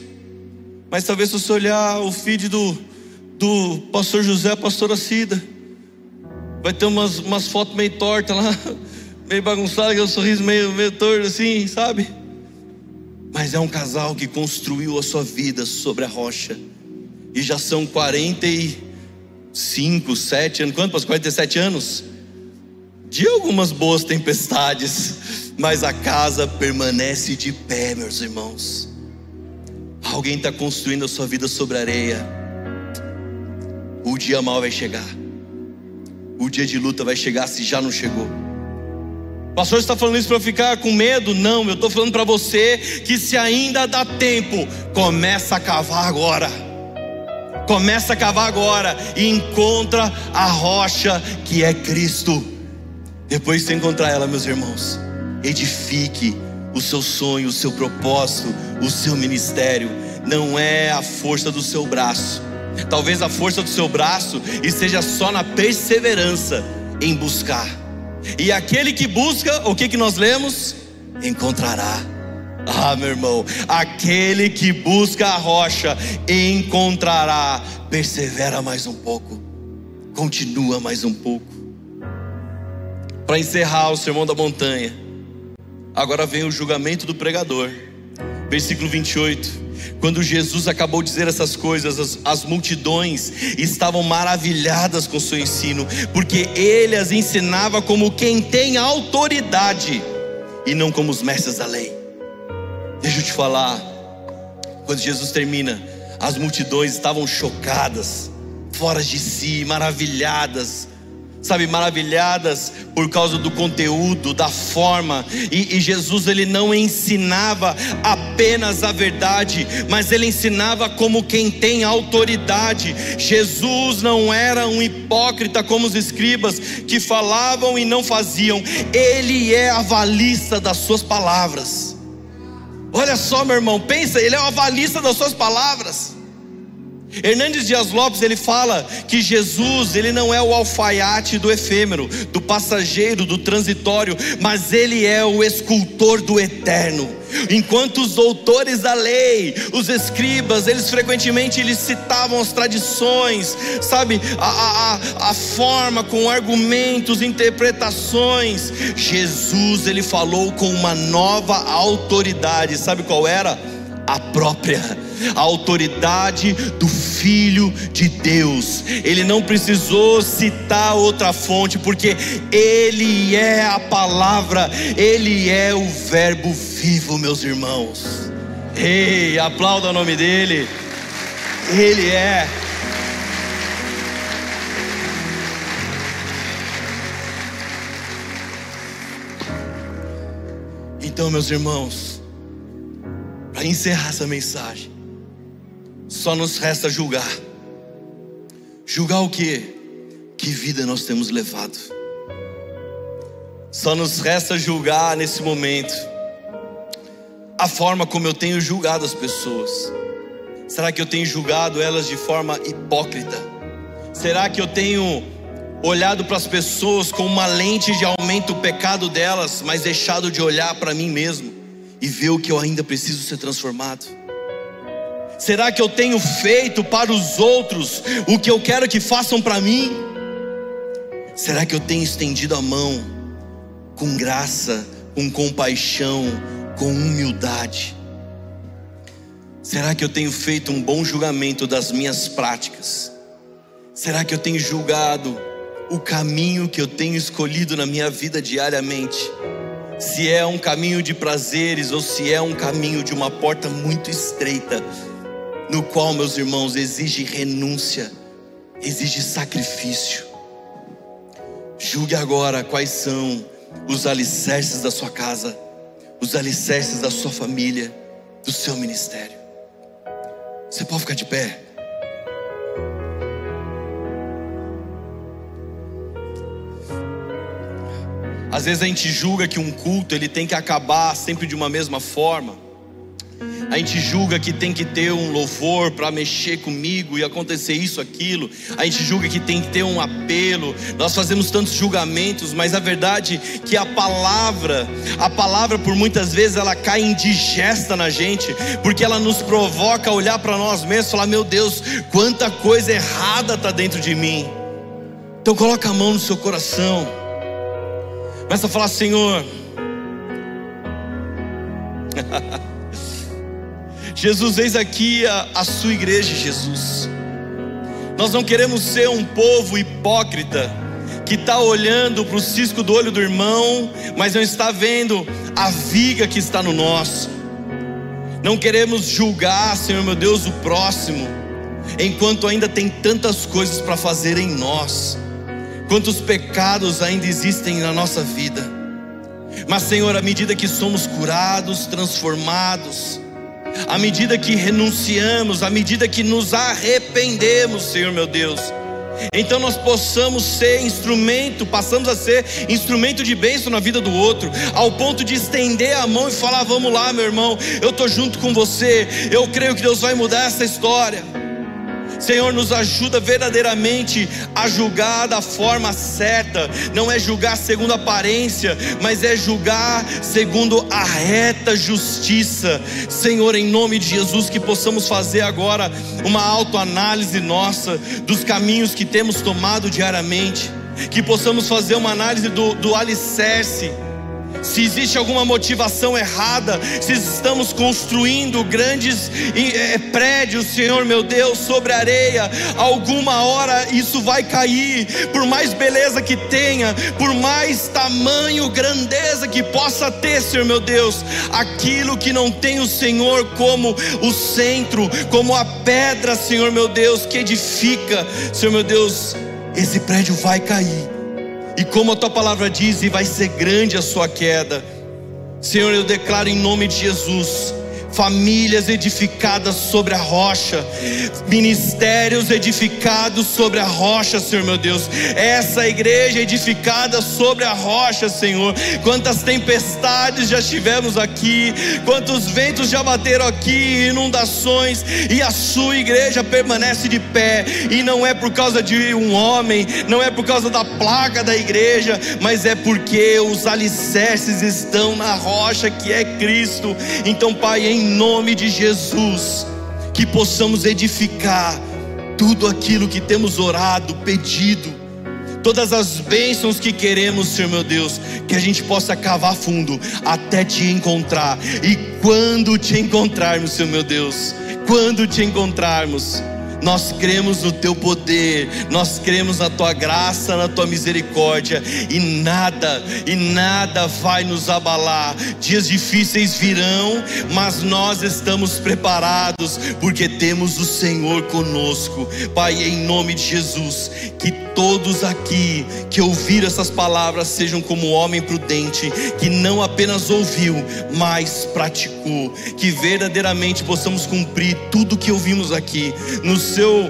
Mas talvez se você olhar o feed do, do pastor José, pastora Cida, vai ter umas, umas fotos meio tortas lá meio bagunçado, aquele sorriso meio, meio torto assim, sabe? Mas é um casal que construiu a sua vida sobre a rocha. E já são 45, 7 anos, quanto? 47 anos? De algumas boas tempestades, mas a casa permanece de pé, meus irmãos. Alguém está construindo a sua vida sobre areia. O dia mal vai chegar. O dia de luta vai chegar se já não chegou. Pastor está falando isso para ficar com medo? Não, eu estou falando para você que se ainda dá tempo, começa a cavar agora. Começa a cavar agora e encontra a rocha que é Cristo. Depois de você encontrar ela, meus irmãos, edifique o seu sonho, o seu propósito, o seu ministério. Não é a força do seu braço. Talvez a força do seu braço esteja só na perseverança em buscar e aquele que busca, o que, que nós lemos? Encontrará. Ah, meu irmão, aquele que busca a rocha encontrará. Persevera mais um pouco, continua mais um pouco. Para encerrar o sermão da montanha, agora vem o julgamento do pregador, versículo 28. Quando Jesus acabou de dizer essas coisas, as, as, multidões estavam maravilhadas com seu ensino, porque ele as ensinava como quem tem autoridade e não como os mestres da lei. Deixa eu te falar, quando Jesus termina, as multidões estavam chocadas, fora de si, maravilhadas sabe, maravilhadas por causa do conteúdo, da forma. E, e, Jesus ele não ensinava apenas a verdade, mas ele ensinava como quem tem autoridade. Jesus não era um hipócrita como os escribas que falavam e não faziam. Ele é avalista das suas palavras. Olha só, meu irmão, pensa, ele é o avalista das suas palavras. Hernandes Dias Lopes ele fala que Jesus ele não é o alfaiate do efêmero, do passageiro, do transitório, mas ele é o escultor do eterno. Enquanto os doutores da lei, os escribas, eles frequentemente eles citavam as tradições, sabe, a, a, a forma com argumentos, interpretações. Jesus ele falou com uma nova autoridade, sabe qual era? A própria a autoridade do Filho de Deus. Ele não precisou citar outra fonte, porque Ele é a palavra, Ele é o Verbo vivo, meus irmãos. Ei, aplauda o nome dEle. Ele é. Então, meus irmãos, para encerrar essa mensagem, só nos resta julgar. Julgar o que? Que vida nós temos levado. Só nos resta julgar nesse momento a forma como eu tenho julgado as pessoas. Será que eu tenho julgado elas de forma hipócrita? Será que eu tenho olhado para as pessoas com uma lente de aumento o pecado delas, mas deixado de olhar para mim mesmo e ver o que eu ainda preciso ser transformado? Será que eu tenho feito para os outros o que eu quero que façam para mim? Será que eu tenho estendido a mão com graça, com compaixão, com humildade? Será que eu tenho feito um bom julgamento das minhas práticas? Será que eu tenho julgado o caminho que eu tenho escolhido na minha vida diariamente? Se é um caminho de prazeres ou se é um caminho de uma porta muito estreita no qual, meus irmãos, exige renúncia, exige sacrifício. Julgue agora quais são os alicerces da sua casa, os alicerces da sua família, do seu ministério. Você pode ficar de pé. Às vezes a gente julga que um culto ele tem que acabar sempre de uma mesma forma. A gente julga que tem que ter um louvor para mexer comigo e acontecer isso, aquilo. A gente julga que tem que ter um apelo. Nós fazemos tantos julgamentos, mas a verdade é que a palavra, a palavra por muitas vezes ela cai indigesta na gente, porque ela nos provoca a olhar para nós mesmos e falar: "Meu Deus, quanta coisa errada está dentro de mim". Então coloca a mão no seu coração. Começa a falar: "Senhor, [LAUGHS] Jesus, eis aqui a, a sua igreja, Jesus. Nós não queremos ser um povo hipócrita que está olhando para o cisco do olho do irmão, mas não está vendo a viga que está no nosso. Não queremos julgar, Senhor meu Deus, o próximo, enquanto ainda tem tantas coisas para fazer em nós, quantos pecados ainda existem na nossa vida. Mas, Senhor, à medida que somos curados, transformados, à medida que renunciamos, à medida que nos arrependemos, Senhor meu Deus. Então nós possamos ser instrumento, passamos a ser instrumento de bênção na vida do outro, ao ponto de estender a mão e falar: Vamos lá, meu irmão, eu estou junto com você, eu creio que Deus vai mudar essa história. Senhor, nos ajuda verdadeiramente a julgar da forma certa, não é julgar segundo a aparência, mas é julgar segundo a reta justiça. Senhor, em nome de Jesus, que possamos fazer agora uma autoanálise nossa dos caminhos que temos tomado diariamente, que possamos fazer uma análise do, do alicerce se existe alguma motivação errada, se estamos construindo grandes é, prédios, Senhor meu Deus, sobre areia, alguma hora isso vai cair, por mais beleza que tenha, por mais tamanho, grandeza que possa ter, Senhor meu Deus, aquilo que não tem o Senhor como o centro, como a pedra, Senhor meu Deus, que edifica, Senhor meu Deus, esse prédio vai cair e como a tua palavra diz, e vai ser grande a sua queda. Senhor, eu declaro em nome de Jesus famílias edificadas sobre a rocha, ministérios edificados sobre a rocha, Senhor meu Deus. Essa igreja edificada sobre a rocha, Senhor. Quantas tempestades já tivemos aqui, quantos ventos já bateram aqui, inundações, e a sua igreja permanece de pé, e não é por causa de um homem, não é por causa da placa da igreja, mas é porque os alicerces estão na rocha que é Cristo. Então, Pai, em nome de Jesus, que possamos edificar tudo aquilo que temos orado, pedido, todas as bênçãos que queremos, Senhor meu Deus, que a gente possa cavar fundo até te encontrar. E quando te encontrarmos, Senhor meu Deus, quando te encontrarmos, nós cremos no teu poder, nós cremos na tua graça, na tua misericórdia, e nada, e nada vai nos abalar. Dias difíceis virão, mas nós estamos preparados, porque temos o Senhor conosco. Pai, em nome de Jesus, que todos aqui que ouviram essas palavras sejam como homem prudente, que não apenas ouviu, mas praticou, que verdadeiramente possamos cumprir tudo que ouvimos aqui no seu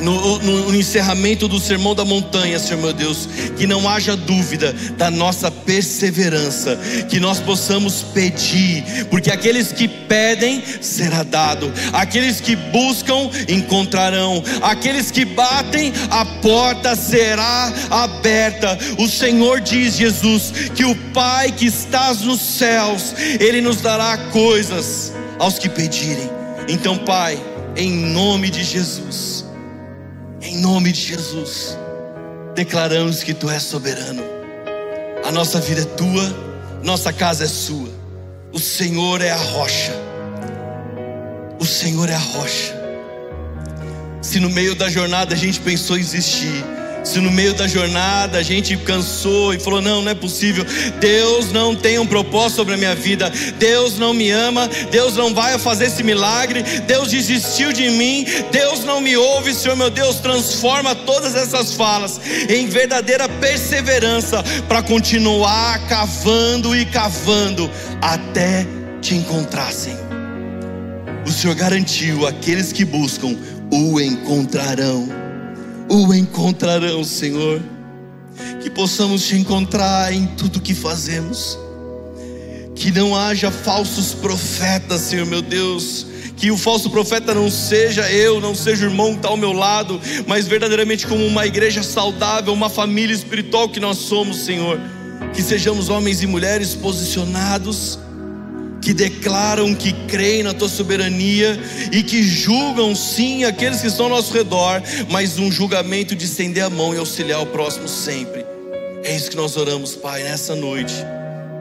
no, no, no, encerramento do sermão da montanha, Senhor meu Deus, que não haja dúvida da nossa perseverança, que nós possamos pedir, porque aqueles que pedem será dado, aqueles que buscam encontrarão, aqueles que batem, a porta será aberta. O Senhor diz, Jesus, que o Pai que estás nos céus, Ele nos dará coisas aos que pedirem. Então, Pai, em nome de Jesus, em nome de Jesus, declaramos que Tu és soberano. A nossa vida é Tua, nossa casa é Sua. O Senhor é a rocha. O Senhor é a rocha. Se no meio da jornada a gente pensou em desistir, se no meio da jornada a gente cansou e falou: não, não é possível, Deus não tem um propósito sobre a minha vida, Deus não me ama, Deus não vai fazer esse milagre, Deus desistiu de mim, Deus não me ouve, Senhor meu Deus, transforma todas essas falas em verdadeira perseverança para continuar cavando e cavando até te encontrassem. O Senhor garantiu: aqueles que buscam o encontrarão o encontrarão, Senhor. Que possamos te encontrar em tudo que fazemos. Que não haja falsos profetas, Senhor meu Deus. Que o falso profeta não seja eu, não seja o irmão que está ao meu lado, mas verdadeiramente como uma igreja saudável, uma família espiritual que nós somos, Senhor. Que sejamos homens e mulheres posicionados que declaram que creem na tua soberania e que julgam sim aqueles que estão ao nosso redor, mas um julgamento de estender a mão e auxiliar o próximo sempre. É isso que nós oramos, Pai, nessa noite,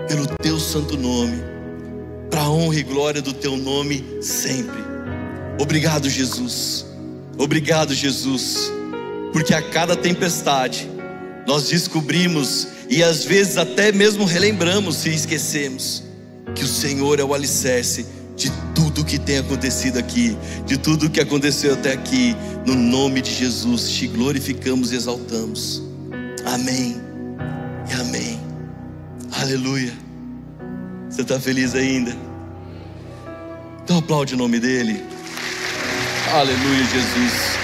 pelo teu santo nome, para a honra e glória do teu nome sempre. Obrigado, Jesus. Obrigado, Jesus, porque a cada tempestade nós descobrimos e às vezes até mesmo relembramos se esquecemos que o Senhor é o alicerce de tudo que tem acontecido aqui, de tudo que aconteceu até aqui. No nome de Jesus, te glorificamos e exaltamos. Amém e amém. Aleluia. Você está feliz ainda? Então aplaude o nome dele. Aleluia, Jesus.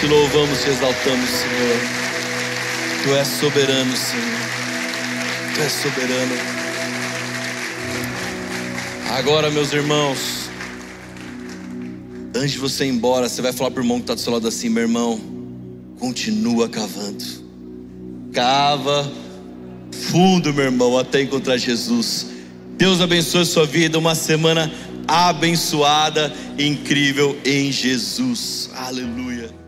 Te louvamos, te exaltamos, Senhor. Tu és soberano, Senhor. Tu és soberano. Agora, meus irmãos, Antes de você ir embora, você vai falar para o irmão que está do seu lado assim: meu irmão, continua cavando, cava fundo, meu irmão, até encontrar Jesus. Deus abençoe a sua vida, uma semana abençoada, incrível em Jesus. Aleluia.